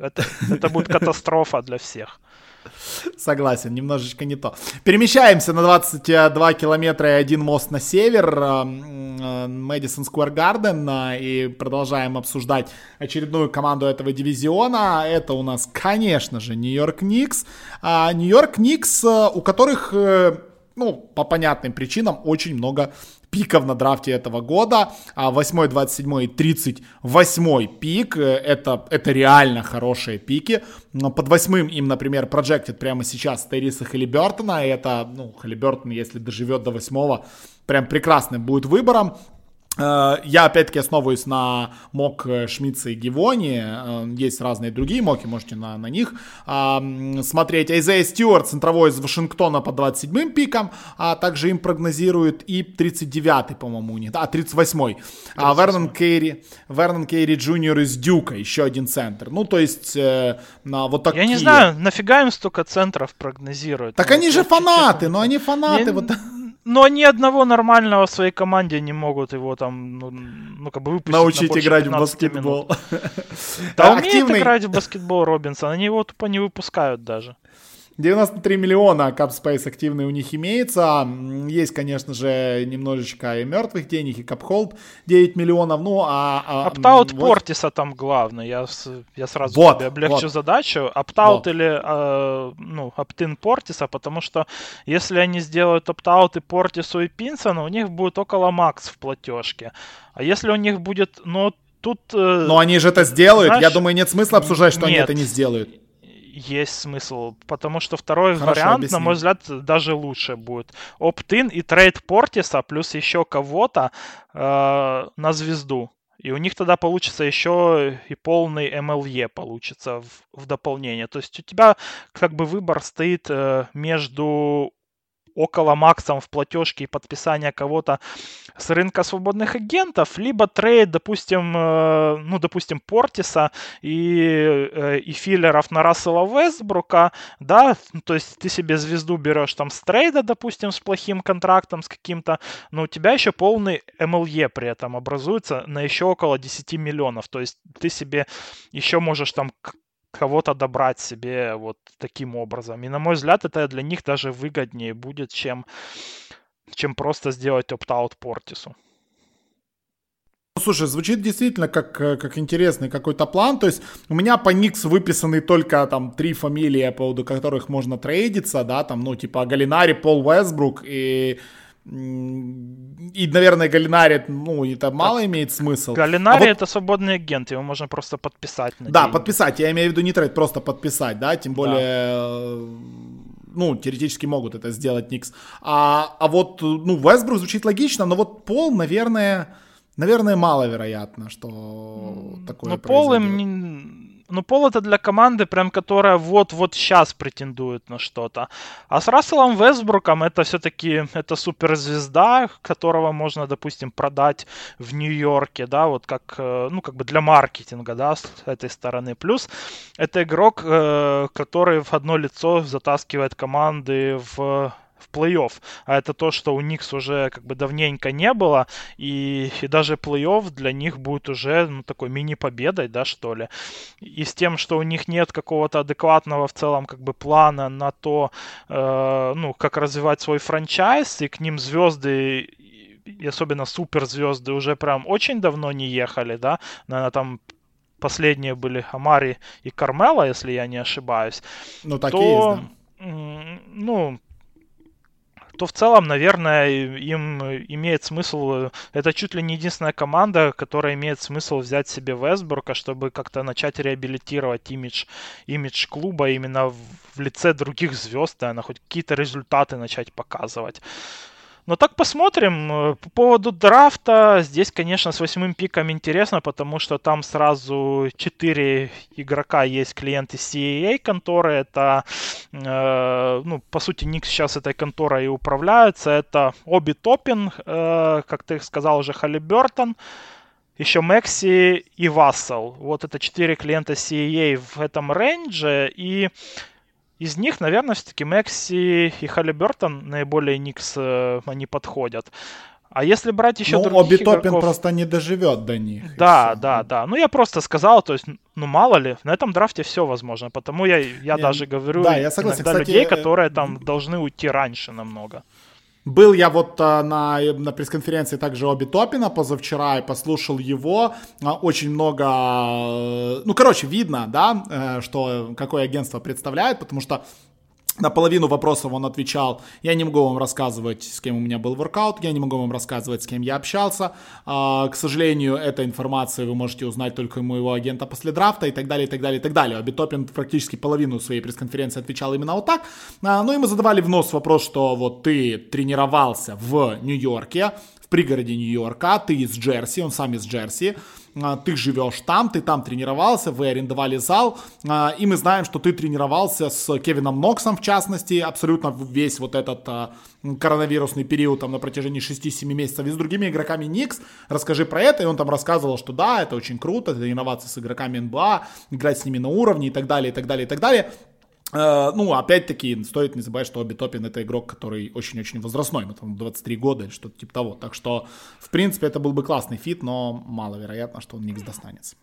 это, это будет катастрофа для всех. Согласен, немножечко не то. Перемещаемся на 22 километра и один мост на север, Мэдисон Сквер Гарден, и продолжаем обсуждать очередную команду этого дивизиона. Это у нас, конечно же, Нью-Йорк Никс. А, Нью-Йорк Никс, э, у которых э, ну, по понятным причинам, очень много пиков на драфте этого года. 8, 27 и 38 пик. Э, это, это реально хорошие пики. Но под восьмым им, например, projected прямо сейчас Терриса Халибертона. Это, ну, Халибертон, если доживет до восьмого, прям прекрасным будет выбором. Э, я опять-таки основываюсь на мок э, Шмидца и Гивони. Э, есть разные другие моки, можете на, на них смотреть. Айзея Стюарт, центровой из Вашингтона по 27-м пикам, а также им прогнозируют и 39-й, по-моему, у них, а 38-й. А Вернон Кейри, Вернон Кейри Джуниор из Дюка, еще один центр. Ну, то есть, э, на вот такие... Я не знаю, нафига им столько центров прогнозируют? Так ну, они же фанаты, но они фанаты. Я... Вот... Но ни одного нормального в своей команде не могут его там, ну, ну как бы выпустить Научить на играть в баскетбол. Минут. Да, умеет играть в баскетбол Робинсон, они его тупо не выпускают даже. 93 миллиона капспейс активный у них имеется. Есть, конечно же, немножечко и мертвых денег, и капхолд 9 миллионов. Ну, а... а Оптаут вот... Портиса там главный. Я, я сразу вот, тебе облегчу вот. задачу. Оптаут вот. или, э, ну, оптин Портиса, потому что если они сделают оптаут и Портису и Пинсону, у них будет около макс в платежке. А если у них будет, ну, тут... Э, Но они же это сделают. Знаешь, Я думаю, нет смысла обсуждать, что нет. они это не сделают есть смысл, потому что второй Хорошо, вариант, объясни. на мой взгляд, даже лучше будет. Опт-ин и трейд Портиса плюс еще кого-то э, на звезду. И у них тогда получится еще и полный MLE получится в, в дополнение. То есть у тебя как бы выбор стоит э, между около максом в платежке и подписания кого-то с рынка свободных агентов, либо трейд, допустим, э, ну, допустим, Портиса и, э, и филлеров на Рассела Вестбрука, да, ну, то есть ты себе звезду берешь там с трейда, допустим, с плохим контрактом, с каким-то, но у тебя еще полный MLE при этом образуется на еще около 10 миллионов, то есть ты себе еще можешь там кого-то добрать себе вот таким образом. И на мой взгляд, это для них даже выгоднее будет, чем, чем просто сделать опт-аут Портису. Ну, слушай, звучит действительно как, как интересный какой-то план. То есть у меня по Никс выписаны только там три фамилии, по поводу которых можно трейдиться, да, там, ну, типа Галинари, Пол Вестбрук и и, наверное, Галинари, ну, это мало имеет смысл. Галинари а вот... это свободный агент, его можно просто подписать. На да, деньги. подписать, я имею в виду не трейд, просто подписать, да, тем более... Да. Ну, теоретически могут это сделать Никс. А, а вот, ну, Вестбрук звучит логично, но вот Пол, наверное, наверное, маловероятно, что такое Ну, Пол им ну, Пол это для команды, прям которая вот-вот сейчас претендует на что-то. А с Расселом Вестбруком это все-таки это суперзвезда, которого можно, допустим, продать в Нью-Йорке, да, вот как, э, ну, как бы для маркетинга, да, с этой стороны. Плюс это игрок, э, который в одно лицо затаскивает команды в в плей-офф. А это то, что у Никс уже как бы давненько не было, и, и даже плей-офф для них будет уже ну, такой мини-победой, да, что ли. И с тем, что у них нет какого-то адекватного в целом как бы плана на то, э, ну, как развивать свой франчайз, и к ним звезды и особенно суперзвезды уже прям очень давно не ехали, да, наверное, там последние были Амари и Кармела, если я не ошибаюсь. Ну, так то, и есть, да. Ну, то в целом, наверное, им имеет смысл... Это чуть ли не единственная команда, которая имеет смысл взять себе Вестбурга, чтобы как-то начать реабилитировать имидж, имидж клуба именно в лице других звезд, наверное, хоть какие-то результаты начать показывать. Но так посмотрим. Э, по поводу драфта, здесь, конечно, с восьмым пиком интересно, потому что там сразу четыре игрока есть клиенты CAA конторы. Это, э, ну, по сути, Ник сейчас этой конторой и управляется. Это Оби Топин, э, как ты сказал уже, Халибертон, еще Мекси и Вассел. Вот это четыре клиента CAA в этом рейнже. И из них, наверное, все-таки Мекси и Халибертон наиболее Никс э, они подходят. А если брать еще ну, других Оби Топин игроков... просто не доживет до них. Да, да, да. Ну, я просто сказал, то есть, ну, мало ли, на этом драфте все возможно. Потому я, я, я даже говорю да, я согласен. иногда Кстати, людей, которые там должны уйти раньше намного. Был я вот а, на, на пресс-конференции также Оби Топина позавчера и послушал его. А, очень много... Э, ну, короче, видно, да, э, что какое агентство представляет, потому что на половину вопросов он отвечал, я не могу вам рассказывать, с кем у меня был воркаут, я не могу вам рассказывать, с кем я общался. А, к сожалению, эта информация вы можете узнать только у моего агента после драфта и так далее, и так далее, и так далее. Абитопин практически половину своей пресс-конференции отвечал именно вот так. А, ну и мы задавали в нос вопрос, что вот ты тренировался в Нью-Йорке, в пригороде Нью-Йорка, ты из Джерси, он сам из Джерси, ты живешь там, ты там тренировался, вы арендовали зал, а, и мы знаем, что ты тренировался с Кевином Ноксом, в частности, абсолютно весь вот этот а, коронавирусный период там на протяжении 6-7 месяцев, и с другими игроками Никс, расскажи про это, и он там рассказывал, что да, это очень круто, тренироваться с игроками НБА, играть с ними на уровне и так далее, и так далее, и так далее. Э, ну, опять-таки, стоит не забывать, что Оби Топин это игрок, который очень-очень возрастной, ему там 23 года или что-то типа того. Так что, в принципе, это был бы классный fit, но маловероятно, что он Никс достанется.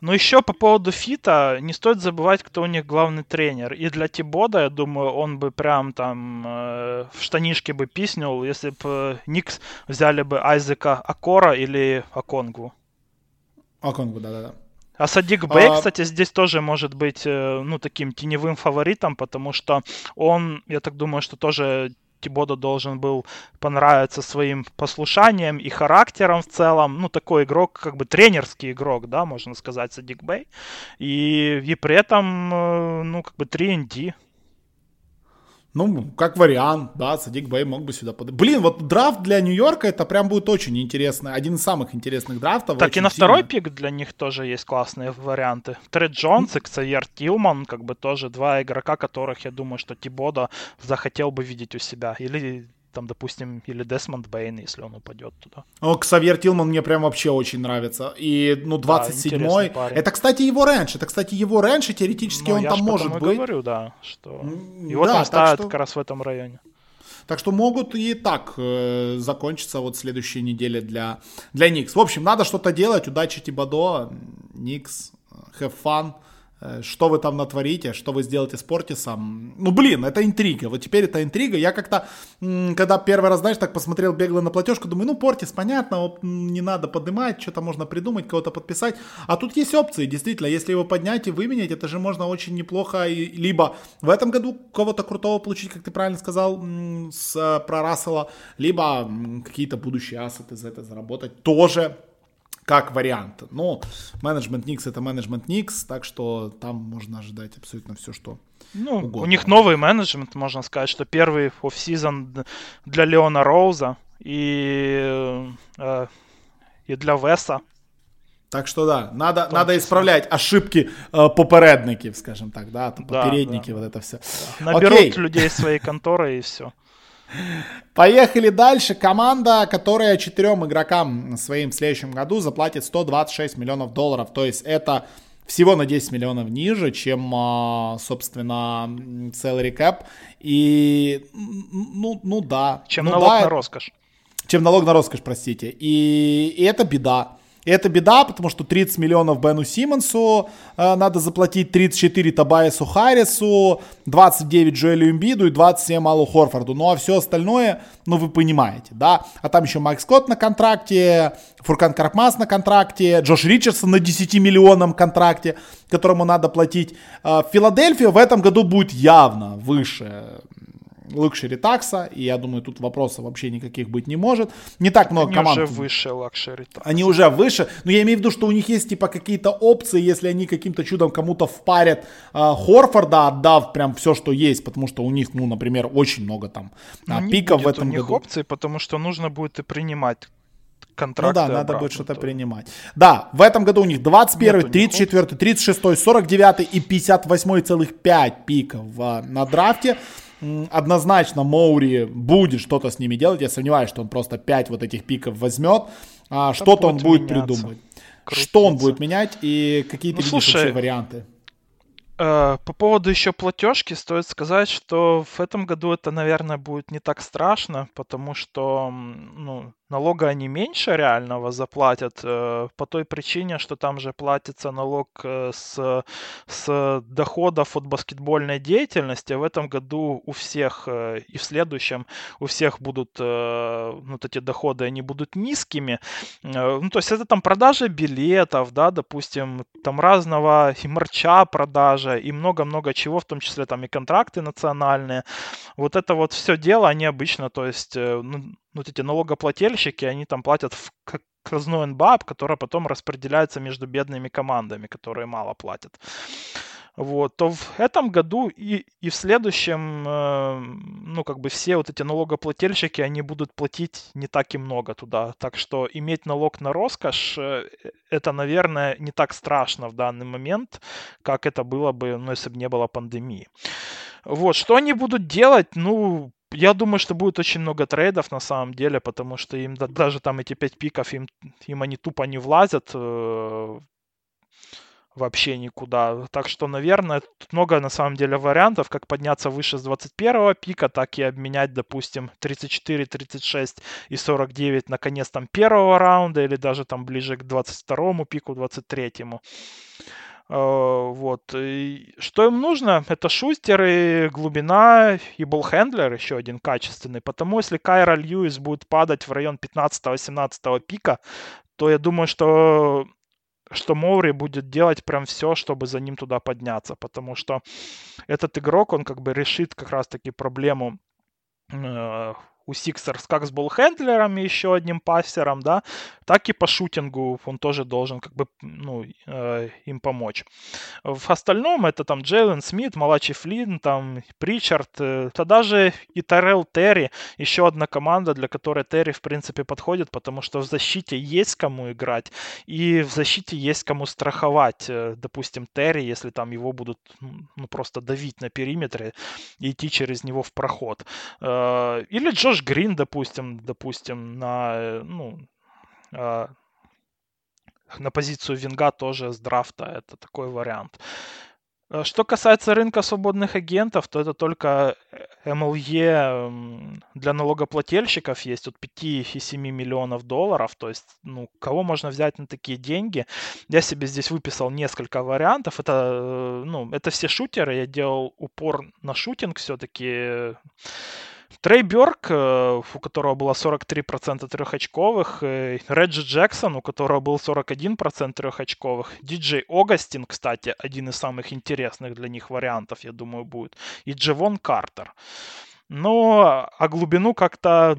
Но еще по поводу fit а, не стоит забывать, кто у них главный тренер. И для Тибода, я думаю, он бы прям там э, в штанишке бы писнул, если бы э, Никс взяли бы Айзека Акора или Аконгу. Аконгу, да-да-да. А Садик Бэй, а... кстати, здесь тоже может быть, э, ну, таким теневым фаворитом, потому что он, я так думаю, что тоже Тибода должен был понравиться своим послушанием и характером в целом. Ну, такой игрок, как бы тренерский игрок, да, можно сказать, Садик Бэй. И, и при этом, э, ну, как бы 3 ND. Ну, как вариант, да, Садик Бэй мог бы сюда подать. Блин, вот драфт для Нью-Йорка это прям будет очень интересно. Один из самых интересных драфтов. Так и на сильно. второй пик для них тоже есть классные варианты. Тре Джонс и Ксавьер Тилман, как бы тоже два игрока, которых я думаю, что Тибода захотел бы видеть у себя. Или там, допустим, или Десмонд Бейн, если он упадет туда. О, Ксавьер Тилман мне прям вообще очень нравится. И, ну, 27-й... Да, это, кстати, его range. Это, кстати, его range, и теоретически ну, он там может быть. Я говорю, да, что его да, там ставят что... как раз в этом районе. Так что могут и так э, закончиться вот следующие недели для, для Никс. В общем, надо что-то делать. Удачи Тибадо, Никс, have fun. Э, что вы там натворите, что вы сделаете с Портисом. Ну, блин, это интрига. Вот теперь это интрига. Я как-то, когда первый раз, знаешь, так посмотрел бегло на платежку, думаю, ну, Портис, понятно, не надо поднимать, что-то можно придумать, кого-то подписать. А тут есть опции, действительно, если его поднять и выменять, это же можно очень неплохо либо в этом году кого-то крутого получить, как ты правильно сказал, с, э, про Рассела, либо какие-то будущие ассеты за это заработать тоже как вариант. Но менеджмент Никс это менеджмент Никс, так что там можно ожидать абсолютно все, что ну, угодно. у них новый менеджмент, можно сказать, что первый офсезон для Леона Роуза и, э, и для Веса. Так что да, надо, надо исправлять ошибки э, попередников, скажем так, да, там, да попередники, да. вот это все. Да. Наберут Окей. людей своей конторы и все. Поехали дальше. Команда, которая четырем игрокам своим в следующем году заплатит 126 миллионов долларов. То есть это всего на 10 миллионов ниже, чем, а, собственно, salary cap. И, ну, ну да. Чем ну, налог да, на роскошь. Чем налог на роскошь, простите. И, и это беда. И это беда, потому что 30 миллионов Бену Симмонсу э, надо заплатить, 34 Табайесу Харрису, 29 Джоэлю Имбиду и 27 Аллу Хорфорду. Ну а все остальное, ну вы понимаете, да. А там еще Майк Скотт на контракте, Фуркан Карпмас на контракте, Джош Ричардсон на 10 миллионном контракте, которому надо платить. Э, Филадельфия в этом году будет явно выше luxury tax а, и я думаю, тут вопросов вообще никаких быть не может. Не так много Они команд. Они уже выше luxury tax а. Они уже выше, но я имею в виду, что у них есть типа какие-то опции, если они каким-то чудом кому-то впарят э, Хорфорда, отдав прям все, что есть, потому что у них, ну, например, очень много там а, пиков в этом у них году. опций, потому что нужно будет и принимать контракты. Ну да, надо будет что-то принимать. Да, в этом году у них 21, Нету 34, 36, 49 и 58,5 пиков в, на драфте однозначно Моури будет что-то с ними делать. Я сомневаюсь, что он просто 5 вот этих пиков возьмет. А что-то он будет меняться. придумывать. Крутиться. Что он будет менять и какие ты ну, слушай, варианты? Э, по поводу еще платежки стоит сказать, что в этом году это, наверное, будет не так страшно, потому что ну, налога они меньше реального заплатят э, по той причине, что там же платится налог э, с, с доходов от баскетбольной деятельности. В этом году у всех э, и в следующем у всех будут вот эти доходы, они будут низкими. Ну, то есть это там продажа билетов, да, допустим, там разного и марча продажа, и много-много чего, в том числе там и контракты национальные. Вот это вот все дело, они обычно, то есть, ну, вот эти налогоплательщики, они там платят в казну НБАП, которая потом распределяется между бедными командами, которые мало платят. Вот, то в этом году и, и в следующем, э, ну, как бы все вот эти налогоплательщики, они будут платить не так и много туда. Так что иметь налог на роскошь, э, это, наверное, не так страшно в данный момент, как это было бы, ну, если бы не было пандемии. Вот, что они будут делать? Ну, я думаю, что будет очень много трейдов на самом деле, потому что им да, даже там эти 5 пиков, им, им они тупо не влазят э, вообще никуда. Так что, наверное, тут много на самом деле вариантов, как подняться выше с 21 пика, так и обменять, допустим, 34, 36 и 49 наконец там первого раунда или даже там ближе к 22 пику, 23. Э, вот. И что им нужно? Это шустеры, глубина и болхендлер еще один качественный. Потому если Кайра Льюис будет падать в район 15-18 пика, то я думаю, что что Моури будет делать прям все, чтобы за ним туда подняться, потому что этот игрок, он как бы решит как раз-таки проблему э, у Сиксерс как с ballhandler ом и еще одним пассером, да, так и по shooting у он тоже должен как бы ну, э, им помочь. В остальном это там Джейлен Смит, Малачи Флинн, там Причард, э, да даже и Тайрел Терри, еще одна команда, для которой Терри в принципе подходит, потому что в защите есть кому играть и в защите есть кому страховать. Э, допустим, Терри, если там его будут ну, просто давить на периметре и идти через него в проход. Э, или Джош Грин, допустим, допустим, на, э, ну, э, на позицию винга тоже с драфта. Это такой вариант. Что касается рынка свободных агентов, то это только MLE для налогоплательщиков есть от 5 и 7 миллионов долларов. То есть, ну, кого можно взять на такие деньги? Я себе здесь выписал несколько вариантов. Это, ну, это все шутеры. Я делал упор на шутинг все-таки. Трей Бёрк, э, у которого было 43% трехочковых, э, Реджи Джексон, у которого был 41% трехочковых, Диджей Огастин, кстати, один из самых интересных для них вариантов, я думаю, будет, и Джевон Картер. Но а глубину как-то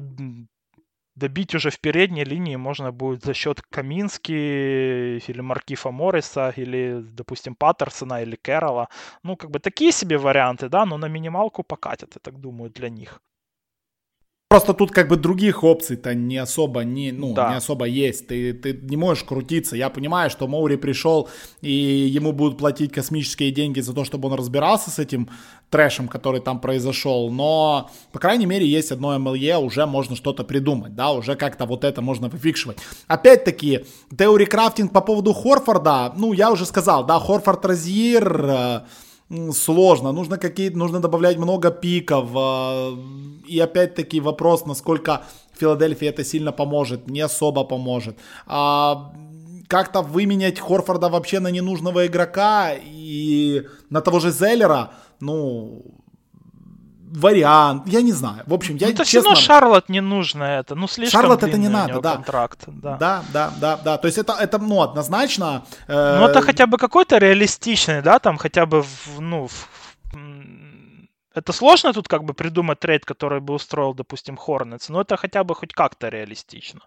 добить уже в передней линии можно будет за счет Камински или Маркифа Морриса, или, допустим, Паттерсона или Кэрролла. Ну, как бы такие себе варианты, да, но на минималку покатят, я так думаю, для них. Просто тут как бы других опций-то не особо, не, ну, да. не особо есть. Ты, ты не можешь крутиться. Я понимаю, что Моури пришел, и ему будут платить космические деньги за то, чтобы он разбирался с этим трэшем, который там произошел. Но, по крайней мере, есть одно MLE, уже можно что-то придумать, да, уже как-то вот это можно выфикшивать. Опять-таки, теория крафтинг по поводу Хорфорда, ну, я уже сказал, да, Хорфорд Розьер... Сложно. Нужно какие-то, нужно добавлять много пиков. А, и опять-таки вопрос, насколько Филадельфии это сильно поможет, не особо поможет. А как-то выменять Хорфорда вообще на ненужного игрока и на того же Зеллера, ну, вариант, я не знаю. В общем, я ну, это честно... все равно Шарлот не нужно это, ну слишком Шарлот это не надо, да. контракт. Да. да, да, да, да. То есть это, это ну, однозначно... Э... Ну это хотя бы какой-то реалистичный, да, там хотя бы, в, ну, в... это сложно тут как бы придумать трейд, который бы устроил, допустим, Хорнец, но это хотя бы хоть как-то реалистично.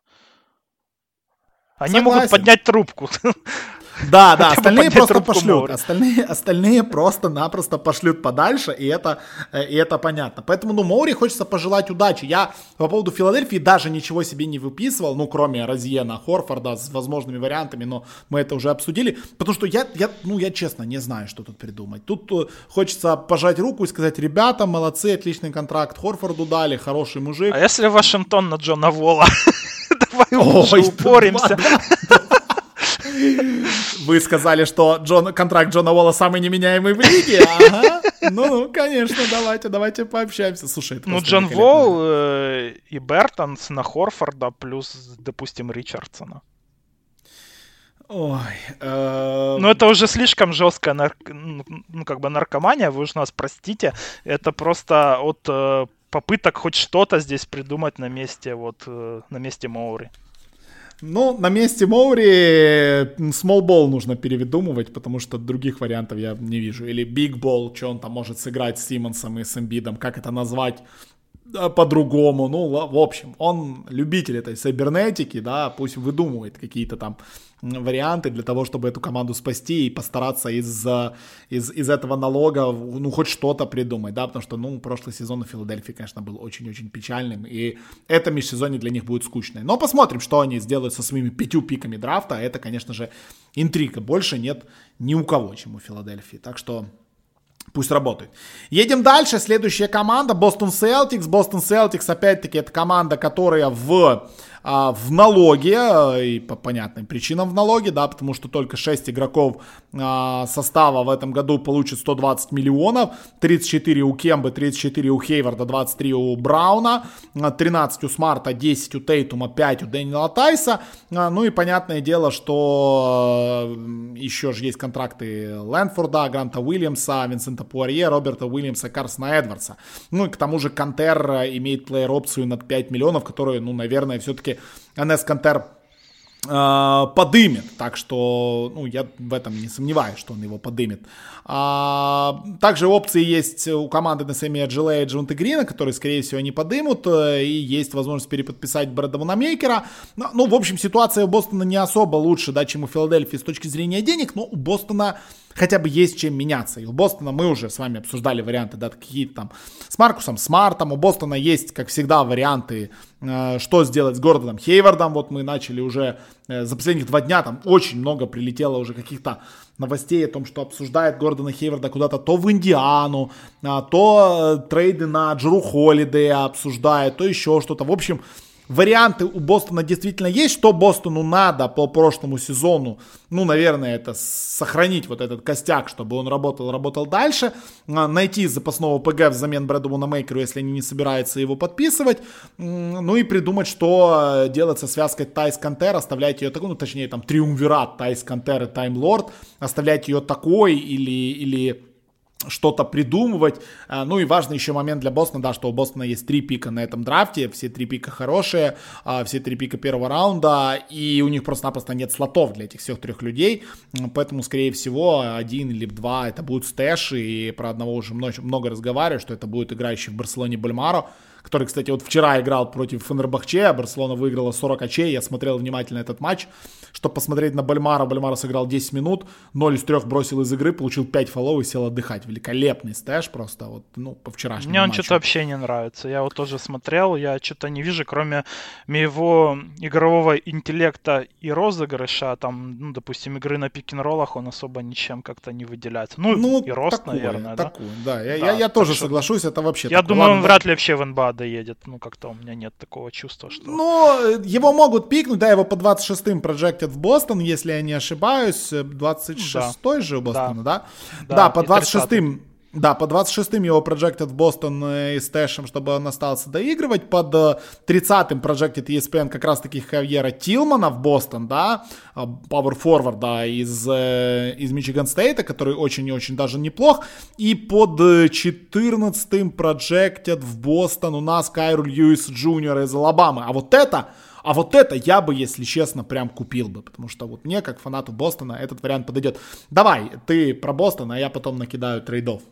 Они Согласен. могут поднять трубку. Да, да, остальные просто пошлют. Остальные, остальные просто-напросто пошлют подальше, и это, э, и это понятно. Поэтому, ну, Моури хочется пожелать удачи. Я по поводу Филадельфии даже ничего себе не выписывал, ну, кроме Розьена, Хорфорда с возможными вариантами, но мы это уже обсудили. Потому что я, я, ну, я честно не знаю, что тут придумать. Тут э, хочется пожать руку и сказать, ребята, молодцы, отличный контракт Хорфорду дали, хороший мужик. А если Вашингтон на Джона Вола? Давай уже упоримся. Вы сказали, что Джон, контракт Джона Уолла самый неменяемый в лиге? Ага. Ну, конечно, давайте, давайте пообщаемся. Слушай, это Ну, Джон Уолл э, и Бертонс на Хорфорда плюс, допустим, Ричардсона. Ой. Э... Ну, это уже слишком жесткая нар... ну, как бы наркомания, вы уж нас простите. Это просто от э, попыток хоть что-то здесь придумать на месте, вот, э, на месте Моури. Ну, на месте Моури ball нужно перевыдумывать, потому что других вариантов я не вижу. Или ball, что он там может сыграть с Симмонсом и с Эмбидом, как это назвать по-другому. Ну, в общем, он любитель этой сайбернетики, да, пусть выдумывает какие-то там варианты для того, чтобы эту команду спасти и постараться из, из, из этого налога, ну, хоть что-то придумать, да, потому что, ну, прошлый сезон у Филадельфии, конечно, был очень-очень печальным, и это межсезонье для них будет скучное. Но посмотрим, что они сделают со своими пятью пиками драфта, это, конечно же, интрига, больше нет ни у кого, чем у Филадельфии, так что Пусть работает. Едем дальше. Следующая команда Бостон Celtics. Бостон Celtics, опять-таки, это команда, которая в а, в налоге, э, и по понятным причинам в налоге, да, потому что только 6 игроков а, состава в этом году получат 120 миллионов, 34 у Кембы, 34 у Хейварда, 23 у Брауна, 13 у Смарта, 10 у Тейтума, 5 у Дэниела Тайса, а, ну и понятное дело, что э, еще же есть контракты Лэнфорда, Гранта Уильямса, Винсента Пуарье, Роберта Уильямса, Карсона Эдвардса, ну и к тому же Кантер имеет плеер-опцию над 5 миллионов, которую, ну, наверное, все-таки Анес Кантер э, подымет. Так что, ну, я в этом не сомневаюсь, что он его подымет. А, также опции есть у команды на Сэмми Аджиле и Джонта Грина, которые, скорее всего, не подымут. Э, и есть возможность переподписать Брэда Ванамейкера. Ну, ну, в общем, ситуация у Бостона не особо лучше, да, чем у Филадельфии с точки зрения денег, но у Бостона хотя бы есть чем меняться. И у Бостона мы уже с вами обсуждали варианты, да, какие-то там с Маркусом Смартом. У Бостона есть, как всегда, варианты, э, что сделать с Гордоном Хейвардом. Вот мы начали уже э, за последних два дня, там очень много прилетело уже каких-то новостей о том, что обсуждает Гордона Хейварда куда-то то в Индиану, а, то э, трейды на Джеру Холидея обсуждает, то еще что-то. В общем, варианты у Бостона действительно есть, что Бостону надо по прошлому сезону, ну, наверное, это сохранить вот этот костяк, чтобы он работал, работал дальше, а, найти запасного ПГ взамен Брэду Мейкеру, если они не собираются его подписывать, ну и придумать, что делать со связкой Тайс Кантер, оставлять ее такой, ну, точнее, там, триумвират Тайс Кантер и Тайм Лорд, оставлять ее такой или, или что-то придумывать. А, ну и важный еще момент для Бостона, да, что у Бостона есть три пика на этом драфте, все три пика хорошие, а, все три пика первого раунда, и у них просто-напросто нет слотов для этих всех трех людей, поэтому, скорее всего, один или два это будут stash и, и про одного уже много, много разговариваю, что это будет играющий в Барселоне Бальмаро, который, кстати, вот вчера играл против Фенербахче, Барселона выиграла 40 очей, я смотрел внимательно этот матч, чтобы посмотреть на Бальмара, Бальмара сыграл 10 минут, 0 из 3 бросил из игры, получил 5 фолов и сел отдыхать. Великолепный stash просто, вот, ну, по вчерашнему Мне он что-то вообще не нравится, я вот тоже смотрел, я что-то не вижу, кроме моего игрового интеллекта и розыгрыша, там, ну, допустим, игры на пик-н-роллах, он особо ничем как-то не выделяется. Ну, ну и рост, такое, наверное, такое, да? да. Я, да, я, я тоже что... соглашусь, это вообще Я такое. думаю, Ладно, он вряд ли вообще в НБА доедет. Ну, как-то у меня нет такого чувства, что... Ну, его могут пикнуть, да, его по 26-м проектят в Бостон, если я не ошибаюсь. 26-й да. же у Бостона, да? Да, да по 26-м да, по 26-м его проектят в Бостон э, и с Тэшем, чтобы он остался доигрывать. Под 30-м проектит ESPN как раз-таки Хавьера Тилмана в Бостон, да, Power Forward, да, из, э, из Мичиган Стейта, который очень и очень даже неплох. И под 14-м проектят в Бостон у нас Кайру Льюис Джуниор из Алабамы. А вот это... А вот это я бы, если честно, прям купил бы, потому что вот мне, как фанату Бостона, этот вариант подойдет. Давай, ты про Бостон, а я потом накидаю трейдов.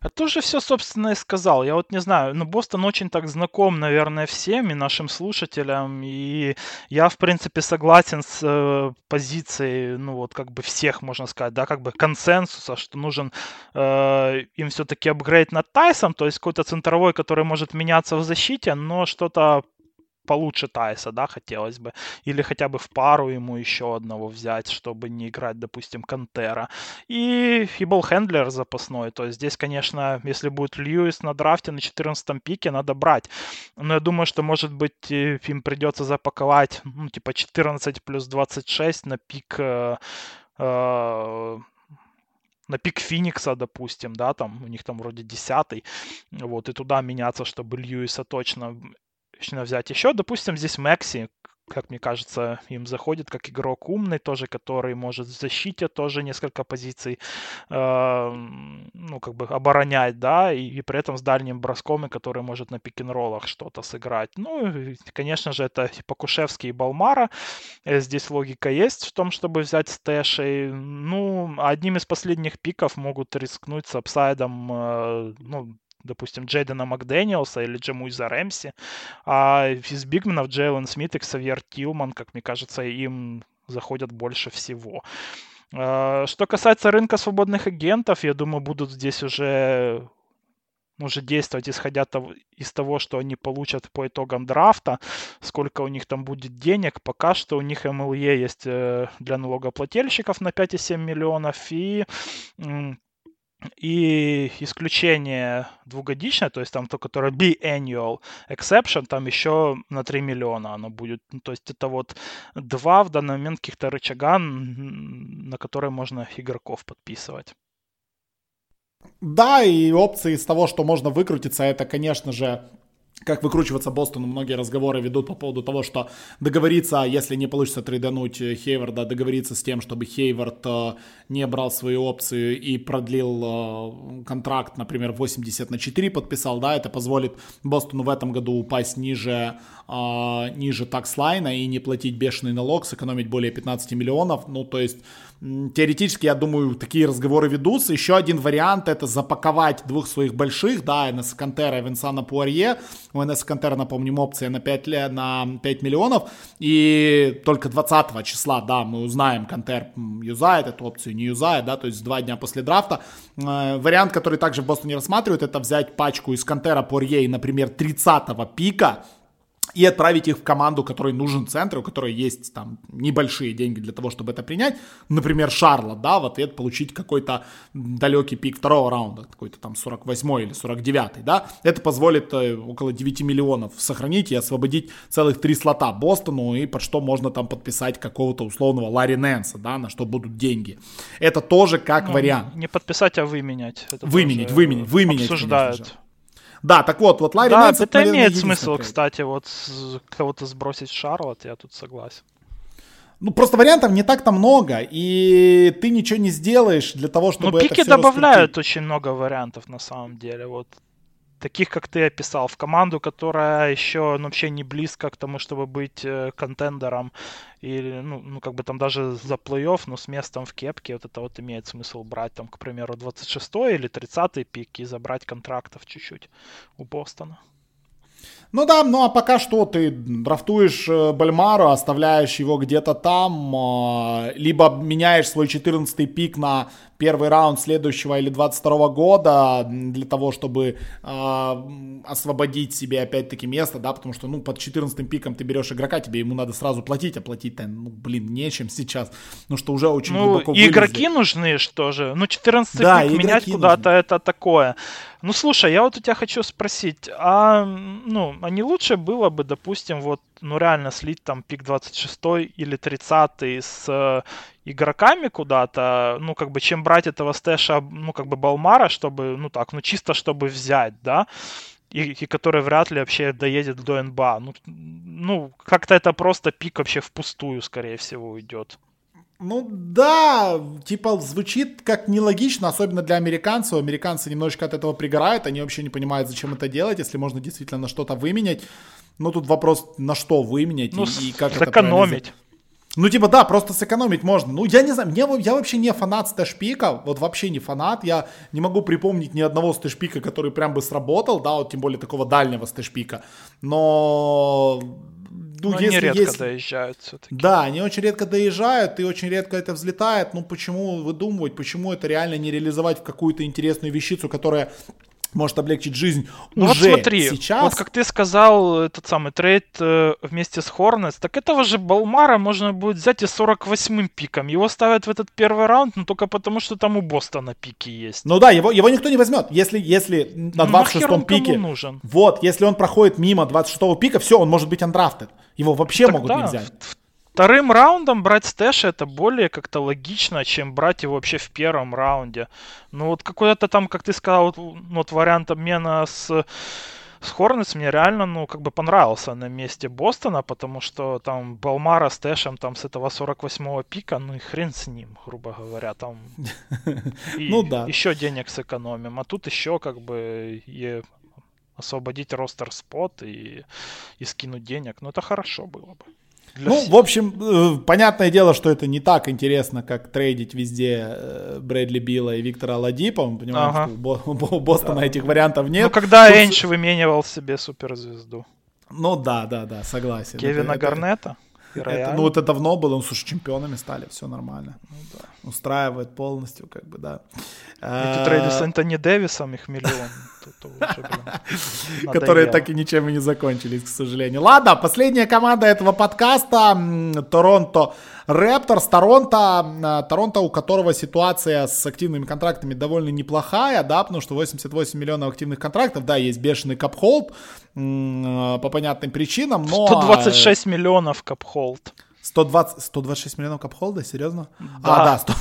А уже все, собственно, и сказал. Я вот не знаю, ну, Бостон очень так знаком, наверное, всем и нашим слушателям, и я, в принципе, согласен с э, позицией, ну, вот, как бы всех, можно сказать, да, как бы консенсуса, что нужен э, им все-таки апгрейд над Тайсом, то есть какой-то центровой, который может меняться в защите, но что-то получше Тайса, да, хотелось бы. Или хотя бы в пару ему еще одного взять, чтобы не играть, допустим, Кантера. И Фибл Хендлер запасной. То есть здесь, конечно, если будет Льюис на драфте на 14 пике, надо брать. Но я думаю, что, может быть, им придется запаковать, ну, типа 14 плюс 26 на пик э, э, на пик Феникса, допустим, да, там у них там вроде десятый, вот, и туда меняться, чтобы Льюиса точно точно взять. Еще, допустим, здесь Мэкси, как мне кажется, им заходит как игрок умный тоже, который может в защите тоже несколько позиций, э, ну, как бы оборонять, да, и, и при этом с дальним броском, и который может на пик-н-роллах что-то сыграть. Ну, и, конечно же, это Покушевский и Балмара. Э, здесь логика есть в том, чтобы взять stash ей. Ну, одним из последних пиков могут рискнуть с upside ом, э, ну, допустим, Джейдена Макдэниелса или Джамиуса Рэмси. А из bigmen ов Джейлен Смит и Ксавьер Тилман, как мне кажется, им заходят больше всего. А, что касается рынка свободных агентов, я думаю, будут здесь уже уже действовать, исходя из того, что они получат по итогам драфта, сколько у них там будет денег. Пока что у них МЛЕ есть э, для налогоплательщиков на 5,7 миллионов и и исключение двухгодичное, то есть там то, которое biannual exception, там еще на 3 миллиона оно будет. Ну, то есть это вот два в данный момент каких-то рычага, на которые можно игроков подписывать. Да, и опции из того, что можно выкрутиться, это, конечно же, как выкручиваться Бостону, многие разговоры ведут по поводу того, что договориться, если не получится трейдануть Хейварда, договориться с тем, чтобы Хейвард э, не брал свою опцию и продлил э, контракт, например, 80 на 4 подписал, да, это позволит Бостону в этом году упасть ниже, э, ниже такслайна и не платить бешеный налог, сэкономить более 15 миллионов, ну, то есть Теоретически, я думаю, такие разговоры ведутся. Еще один вариант это запаковать двух своих больших, да, Энеса Кантера и Винсана Пуарье. У Энеса Кантера, напомним, опция на 5, на 5 миллионов. И только 20 числа, да, мы узнаем, Кантер юзает эту опцию, не юзает, да, то есть два дня после драфта. Э, вариант, который также в Бостоне рассматривают, это взять пачку из Кантера Пуарье, например, 30 пика, и отправить их в команду, которой нужен центр, у которой есть там небольшие деньги для того, чтобы это принять. Например, Шарлот, да, в ответ получить какой-то далекий пик второго раунда, какой-то там 48 или 49, да. Это позволит э, около 9 миллионов сохранить и освободить целых три слота Бостону, и под что можно там подписать какого-то условного Ларри Нэнса, да, на что будут деньги. Это тоже как ну, вариант. Не подписать, а выменять. Это выменять, выменять, выменять. Обсуждают. Да, так вот, вот Ларри Да, Нэнс, это имеет смысл, кстати, вот кого-то сбросить Шарлот, я тут согласен. Ну, просто вариантов не так-то много, и ты ничего не сделаешь для того, чтобы Ну, пики добавляют очень много вариантов, на самом деле, вот таких, как ты описал, в команду, которая еще ну, вообще не близко к тому, чтобы быть э, контендером, или, ну, ну, как бы там даже за плей-офф, но с местом в кепке, вот это вот имеет смысл брать, там, к примеру, 26 или 30 пик и забрать контрактов чуть-чуть у Бостона. Ну да, ну а пока что ты драфтуешь э, Бальмару, оставляешь его где-то там, э, либо меняешь свой 14 пик на первый раунд следующего или 22 года для того, чтобы э, освободить себе опять-таки место, да, потому что, ну, под 14 пиком ты берешь игрока, тебе ему надо сразу платить, а платить-то, ну, блин, нечем сейчас, ну, что уже очень ну, глубоко и игроки нужны, что же, ну, 14 да, пик менять куда-то, это такое. Ну, слушай, я вот у тебя хочу спросить, а, ну, а не лучше было бы, допустим, вот, ну, реально слить там пик 26 или 30 с э, игроками куда-то, ну, как бы, чем брать этого стэша, ну, как бы, Балмара, чтобы, ну, так, ну, чисто чтобы взять, да, и, и который вряд ли вообще доедет до НБА. Ну, ну, как-то это просто пик вообще впустую, скорее всего, уйдет. Ну да, типа звучит как нелогично, особенно для американцев. Американцы немножечко от этого пригорают, они вообще не понимают, зачем это делать, если можно действительно на что-то выменять. Ну тут вопрос, на что выменять ну, и, и как сэкономить. это ну, типа, да, просто сэкономить можно. Ну, я не знаю, мне, я вообще не фанат stash pick а, вот вообще не фанат. Я не могу припомнить ни одного stash pick а, который прям бы сработал, да, вот тем более такого дальнего stash pick а. Но ну, Но если они редко есть... доезжают все-таки. Да, они очень редко доезжают, и очень редко это взлетает. Ну, почему выдумывать, почему это реально не реализовать в какую-то интересную вещицу, которая может облегчить жизнь ну, уже вот смотри, сейчас. Вот как ты сказал, этот самый трейд э, вместе с Хорнетс, так этого же Балмара можно будет взять и 48-м пиком. Его ставят в этот первый раунд, но только потому, что там у Бостона пики есть. Ну да, его, его никто не возьмет. Если, если на 26-м пике... нужен? Вот, если он проходит мимо 26-го пика, все, он может быть андрафтед. Его вообще так могут не взять. В, вторым раундом брать stash это более как-то логично, чем брать его вообще в первом раунде. Ну вот какой-то там, как ты сказал, ну, вот вариант обмена с с Хорнетс мне реально, ну, как бы понравился на месте Бостона, потому что там Балмара stash ем там с этого 48-го пика, ну и хрен с ним, грубо говоря, там и ну, да. еще денег сэкономим, а тут еще как бы и освободить ростер спот и, и скинуть денег, ну это хорошо было бы. Ну, всех. в общем, э, понятное дело, что это не так интересно, как трейдить везде э, Брэдли Билла и Виктора Ладипа. Мы понимаем, ага. что у Бостона да. этих вариантов нет. Ну, когда Тут... Эйнш выменивал себе суперзвезду. Ну да, да, да, согласен. Кевина это, Гарнета. Это, ну, это давно было, ну, слушай, чемпионами стали, все нормально. Ну, да. Устраивает полностью, как бы, да. Эти трейды с Антони Дэвисом, их миллион. Которые так и ничем и не закончились, к сожалению. Ладно, последняя команда этого подкаста Торонто Репторс. Торонто, э, Торонто, у которого ситуация с активными контрактами довольно неплохая, да, потому что 88 миллионов активных контрактов, да, есть бешеный капхолд э, по понятным причинам, но... 126 миллионов капхолд. 120, 126 миллионов капхолда, серьезно? Да. А, да, 100...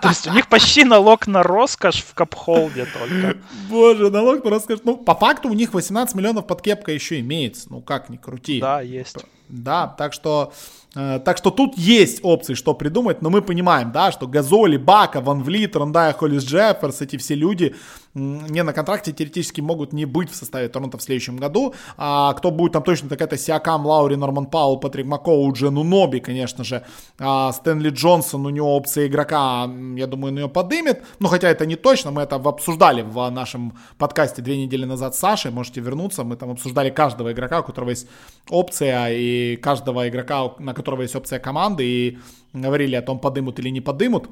То есть у них почти налог на роскошь в капхолде только. Боже, налог на роскошь. Ну, по факту у них 18 миллионов под кепкой еще имеется. Ну, как ни крути. Да, есть. Да, так что Э, так что тут есть опции, что придумать, но мы понимаем, да, что Газоли, Бака, Ван Влит, Рондая, Холлис Джефферс, эти все люди не на контракте теоретически могут не быть в составе Торонто в следующем году. А кто будет там точно, так это Сиакам, Лаури, Норман Паул, Патрик Макоу, Джену Ноби, конечно же. А Стэнли Джонсон, у него опция игрока, я думаю, он ее подымет. Ну, хотя это не точно, мы это обсуждали в нашем подкасте две недели назад с Сашей, можете вернуться. Мы там обсуждали каждого игрока, у которого есть опция, и каждого игрока, на которого есть опция команды, и говорили о том, подымут или не подымут.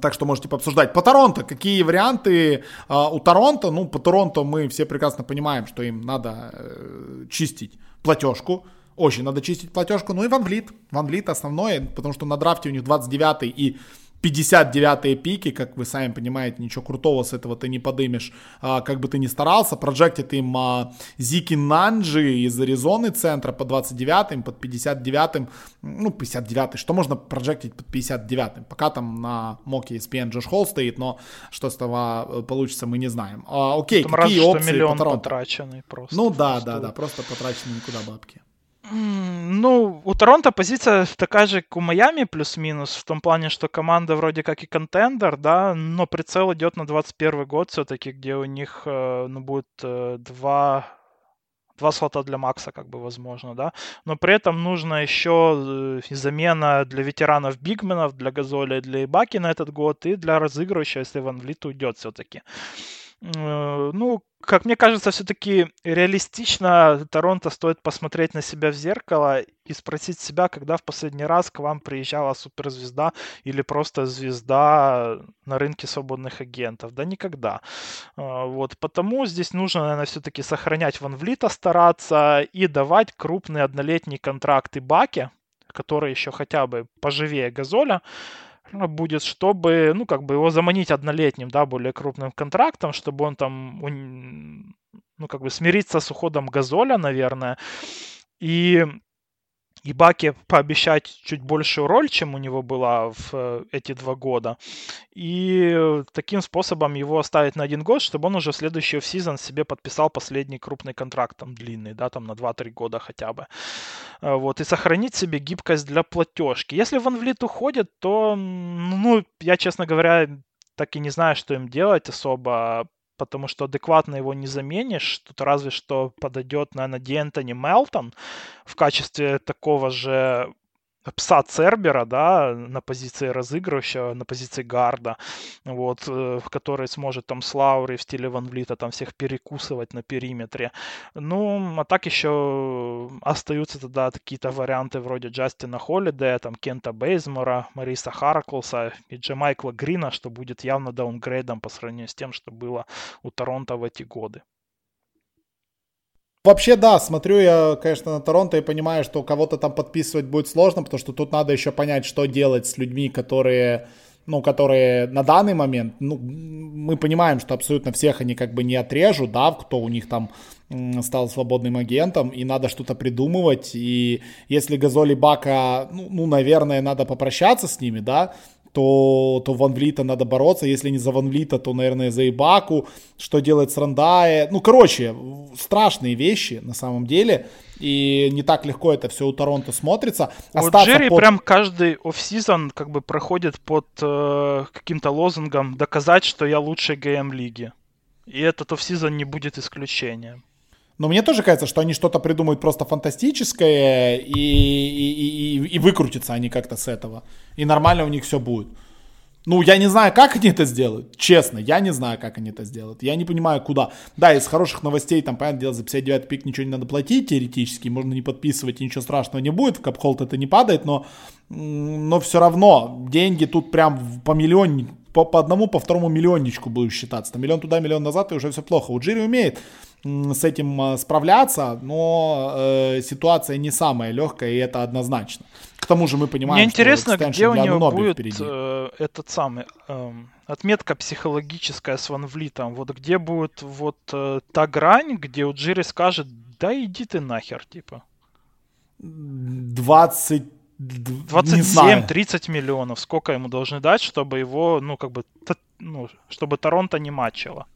Так что можете пообсуждать. По Торонто, какие варианты э, у Торонто? Ну, по Торонто мы все прекрасно понимаем, что им надо э, чистить платежку. Очень надо чистить платежку. Ну и Ван Влит. Ван Влит основное, потому что на драфте у них 29 и 59-е пики, как вы сами понимаете, ничего крутого с этого ты не подымешь, а, как бы ты ни старался. Проджектит им а, Зики Нанджи из Аризоны центра по 29-м, под 59-м, ну, 59-й, что можно проджектить под 59-м? Пока там на моке ESPN Джош Холл стоит, но что с этого э, получится, мы не знаем. А, окей, там какие раз, опции миллион по потраченный просто. Ну да, да, да, просто потрачены никуда бабки. Ну, у Торонто позиция такая же, как у Майами, плюс-минус, в том плане, что команда вроде как и контендер, да, но прицел идет на 21 год все-таки, где у них, э, ну, будет э, два два слота для Макса, как бы, возможно, да. Но при этом нужно еще э, замена для ветеранов Бигменов, для Газоля для Ибаки на этот год, и для разыгрывающего, если Ван Влит уйдет все-таки. Э, ну, как мне кажется, все-таки реалистично Торонто стоит посмотреть на себя в зеркало и спросить себя, когда в последний раз к вам приезжала суперзвезда или просто звезда на рынке свободных агентов. Да никогда. Э, вот, потому здесь нужно, наверное, все-таки сохранять Ван Влита, стараться и давать крупные однолетние контракты Баке, которые еще хотя бы поживее Газоля, будет, чтобы, ну, как бы его заманить однолетним, да, более крупным контрактом, чтобы он там, ну, как бы смириться с уходом Газоля, наверное, и и Баке пообещать чуть большую роль, чем у него была в э, эти два года. И таким способом его оставить на один год, чтобы он уже в следующий сезон себе подписал последний крупный контракт, там длинный, да, там на 2-3 года хотя бы. Э, вот, и сохранить себе гибкость для платежки. Если Ван Влит уходит, то, ну, я, честно говоря, так и не знаю, что им делать особо потому что адекватно его не заменишь. Тут разве что подойдет, наверное, Диэнтони Мелтон в качестве такого же пса Цербера, да, на позиции разыгрывающего, на позиции гарда, вот, э, который сможет там с Лаури в стиле Ван Влита там всех перекусывать на периметре. Ну, а так еще остаются тогда какие-то варианты вроде Джастина Холлидея, там Кента Бейзмора, Мариса Харклса и Джемайкла Грина, что будет явно даунгрейдом по сравнению с тем, что было у Торонто в эти годы. Вообще, да, смотрю я, конечно, на Торонто и понимаю, что кого-то там подписывать будет сложно, потому что тут надо еще понять, что делать с людьми, которые, ну, которые на данный момент, ну, мы понимаем, что абсолютно всех они как бы не отрежут, да, кто у них там стал свободным агентом, и надо что-то придумывать, и если Газоли Бака, ну, ну, наверное, надо попрощаться с ними, да, то, то Ван Влита надо бороться. Если не за Ван Влита, то, наверное, за Ибаку. Что делать с Рандае? Ну, короче, страшные вещи на самом деле. И не так легко это все у Торонто смотрится. Вот Джерри под... прям каждый офсезон как бы проходит под э, каким-то лозунгом доказать, что я лучший ГМ лиги. И этот офсезон не будет исключением. Но мне тоже кажется, что они что-то придумают просто фантастическое и, и, и, и выкрутятся они как-то с этого. И нормально у них все будет. Ну, я не знаю, как они это сделают. Честно, я не знаю, как они это сделают. Я не понимаю, куда. Да, из хороших новостей, там, понятное дело, за 59 пик ничего не надо платить теоретически. Можно не подписывать, и ничего страшного не будет. В капхолд это не падает, но, но все равно деньги тут прям по миллиону, по, по одному, по второму миллионничку будут считаться. Там миллион туда, миллион назад, и уже все плохо. У Джири умеет с этим а, справляться, но э, ситуация не самая легкая, и это однозначно. К тому же мы понимаем, Мне интересно, где у него будет э, этот самый э, отметка психологическая с Ван Влитом. Вот где будет вот э, та грань, где у Джири скажет, да иди ты нахер, типа. 20 27-30 миллионов. Сколько ему должны дать, чтобы его, ну, как бы, ну, чтобы Торонто не матчило?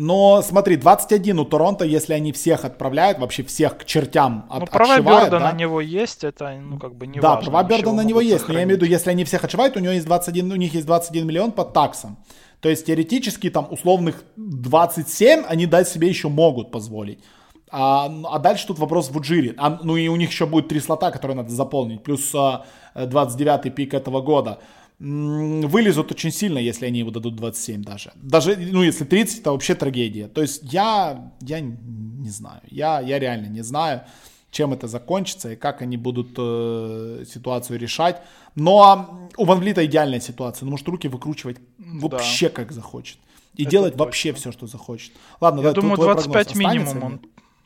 Но смотри, 21 у Торонто, если они всех отправляют, вообще всех к чертям от, Ну, права Берда да? на него есть, это, ну, как бы не Да, важно, права Берда на него есть, сохранить. но я имею в виду, если они всех отшивают, у него есть 21, у них есть 21 миллион под таксом. То есть теоретически там условных 27 они дать себе еще могут позволить. А, а дальше тут вопрос в Уджире. А, ну и у них еще будет три слота, которые надо заполнить, плюс а, 29-й пик этого года. Вылезут очень сильно, если они его дадут 27 даже. Даже, ну, если 30, это вообще трагедия. То есть я, я не знаю. Я, я реально не знаю, чем это закончится и как они будут э, ситуацию решать. Но у Ван Влита идеальная ситуация. Он может руки выкручивать вообще да. как захочет. И это делать точно. вообще все, что захочет. Ладно, Я да, думаю, 25 минимум он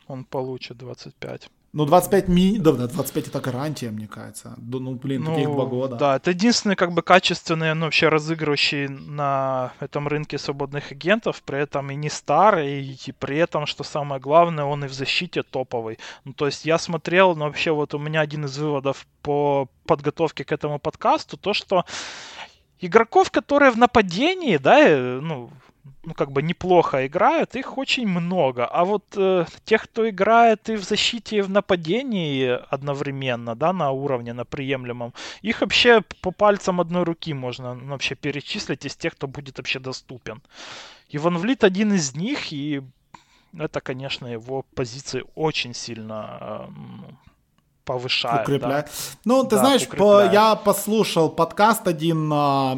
он получит 25. Ну, 25 ми... Да, 25 это гарантия, мне кажется. Ну, блин, ну, таких два года. Да, это единственный, как бы, качественный, ну, вообще разыгрывающий на этом рынке свободных агентов, при этом и не старый, и при этом, что самое главное, он и в защите топовый. Ну, то есть я смотрел, ну, вообще вот у меня один из выводов по подготовке к этому подкасту, то, что игроков, которые в нападении, да, э, ну, ну, как бы неплохо играют, их очень много. А вот э, тех, кто играет и в защите, и в нападении одновременно, да, на уровне, на приемлемом, их вообще по пальцам одной руки можно ну, вообще перечислить из тех, кто будет вообще доступен. Иван Влит один из них, и это, конечно, его позиции очень сильно э, повышает. Укрепляет. Да. Ну, ты да, знаешь, по, я послушал подкаст один а,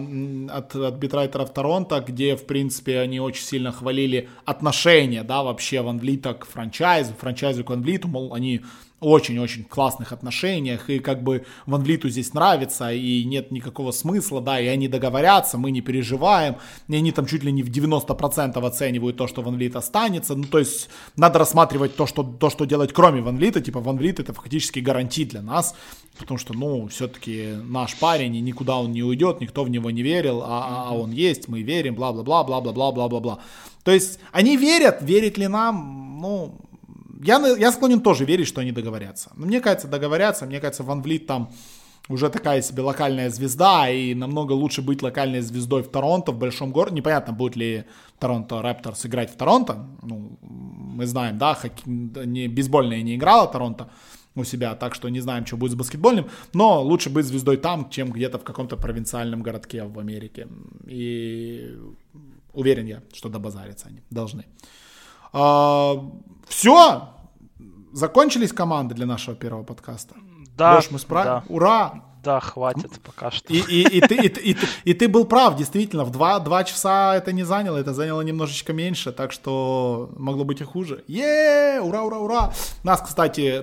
от, от битрайтеров Торонто, где, в принципе, они очень сильно хвалили отношения, да, вообще Ван Влита к франчайзу, франчайзу к Ван Влиту, мол, они очень-очень классных отношениях, и как бы Ван Влиту здесь нравится, и нет никакого смысла, да, и они договорятся, мы не переживаем, и они там чуть ли не в 90% оценивают то, что Ван Влит останется, ну, то есть надо рассматривать то, что, то, что делать кроме Ван Влита, типа Ван Влит это фактически гарантий для нас, потому что, ну, все-таки наш парень, и никуда он не уйдет, никто в него не верил, а, а он есть, мы верим, бла-бла-бла, бла-бла-бла, бла-бла-бла. То есть они верят, верить ли нам, ну, я, я склонен тоже верить, что они договорятся. Но мне кажется, договорятся. Мне кажется, Ван Влит там уже такая себе локальная звезда, и намного лучше быть локальной звездой в Торонто, в большом городе. Непонятно, будет ли Торонто Рапторс играть в Торонто. Ну, мы знаем, да, хоккей, не, бейсбольная не играла Торонто у себя, так что не знаем, что будет с баскетбольным, но лучше быть звездой там, чем где-то в каком-то провинциальном городке в Америке. И уверен я, что добазариться они должны. Все, закончились команды для нашего первого подкаста. Да. Леш, мы справились. Да. Ура! Да, хватит пока что. И, и, и, ты, и, и, и, и ты был прав, действительно, в два, два часа это не заняло, это заняло немножечко меньше, так что могло быть и хуже. е Ура, ура, ура! Нас, кстати,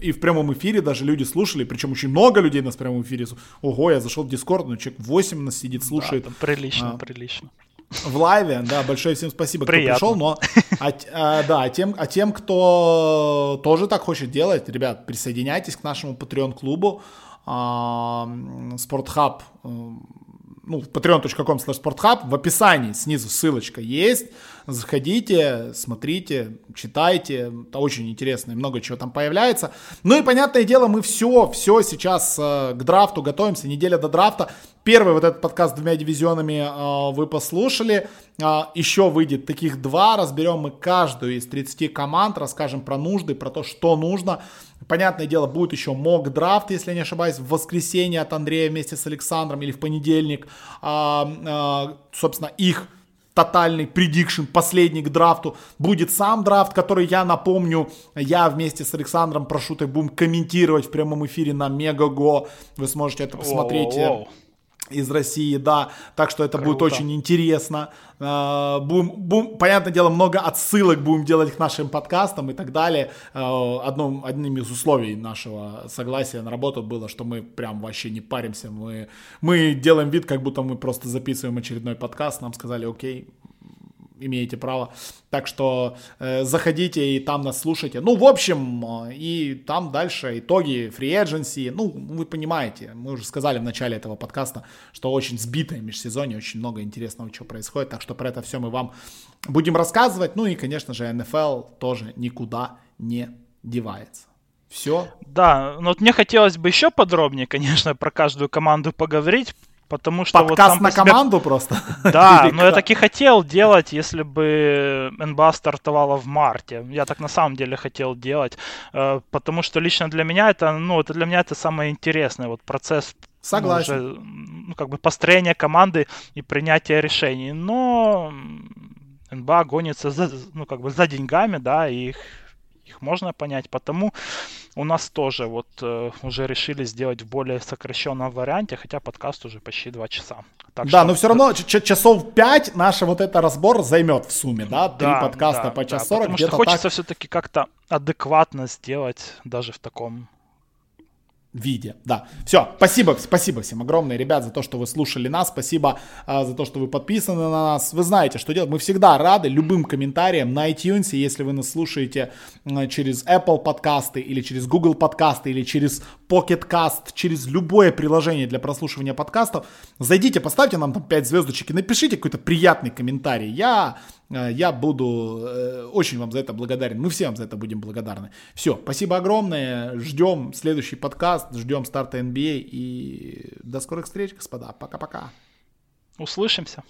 и в прямом эфире даже люди слушали, причем очень много людей нас в прямом эфире. Ого, я зашел в Дискорд, ну человек 8 нас сидит, слушает. Да, прилично, а, прилично. В лайве, да, большое всем спасибо, кто Приятно. пришел, но, а, а, да, а тем, а тем, кто тоже так хочет делать, ребят, присоединяйтесь к нашему Patreon-клубу, а, Спортхаб, э, ну, patreon.com slash sporthub, в описании снизу ссылочка есть, заходите, смотрите, читайте, это очень интересно, и много чего там появляется. Ну и, понятное дело, мы все, все сейчас э, к драфту готовимся, неделя до драфта. Первый вот этот подкаст с двумя дивизионами э, вы послушали, э, еще выйдет таких два, разберем мы каждую из 30 команд, расскажем про нужды, про то, что нужно. Понятное дело, будет еще мок драфт, если я не ошибаюсь, в воскресенье от Андрея вместе с Александром или в понедельник. А, а, собственно, их тотальный предикшн, последний к драфту, будет сам драфт, который я напомню, я вместе с Александром Прошутой будем комментировать в прямом эфире на Мегаго. Вы сможете это посмотреть. Воу-воу из России, да, так что это Круто. будет очень интересно. А, будем, будем, понятное дело, много отсылок будем делать к нашим подкастам и так далее. А, одном, одним из условий нашего согласия на работу было, что мы прям вообще не паримся, мы, мы делаем вид, как будто мы просто записываем очередной подкаст, нам сказали, окей, имеете право. Так что э, заходите и там нас слушайте. Ну, в общем, э, и там дальше итоги free agency. Ну, вы понимаете, мы уже сказали в начале этого подкаста, что очень сбитое межсезонье, очень много интересного, чего происходит. Так что про это все мы вам будем рассказывать. Ну и, конечно же, NFL тоже никуда не девается. Все. Да, но вот мне хотелось бы еще подробнее, конечно, про каждую команду поговорить, потому что Подкаст вот на себе... команду просто. Да, но я так и хотел делать, если бы НБА стартовала в марте. Я так на самом деле хотел делать, э, потому что лично для меня это, ну, это для меня это самое интересное, вот процесс Согласен. Ну, уже, ну, как бы построение команды и принятие решений. Но НБА гонится за, ну, как бы за деньгами, да, и их их можно понять, потому у нас тоже вот э, уже решили сделать в более сокращенном варианте, хотя подкаст уже почти два часа. Так да, что... но все равно часов 5 наш вот этот разбор займет в сумме, да? Три да, подкаста да, по час да, 40. Потому что хочется так... все-таки как-то адекватно сделать даже в таком виде. Да. Все. Спасибо, спасибо всем огромное, ребят, за то, что вы слушали нас. Спасибо а, за то, что вы подписаны на нас. Вы знаете, что делать. Мы всегда рады любым комментариям на iTunes, если вы нас слушаете а, через Apple подкасты или через Google подкасты или через Pocket Cast, через любое приложение для прослушивания подкастов. Зайдите, поставьте нам там 5 звездочек и напишите какой-то приятный комментарий. Я Э, я буду э, очень вам за это благодарен. Мы все вам за это будем благодарны. Все, спасибо огромное. Ждем следующий подкаст, ждем старта NBA. И до скорых встреч, господа. Пока-пока. Услышимся.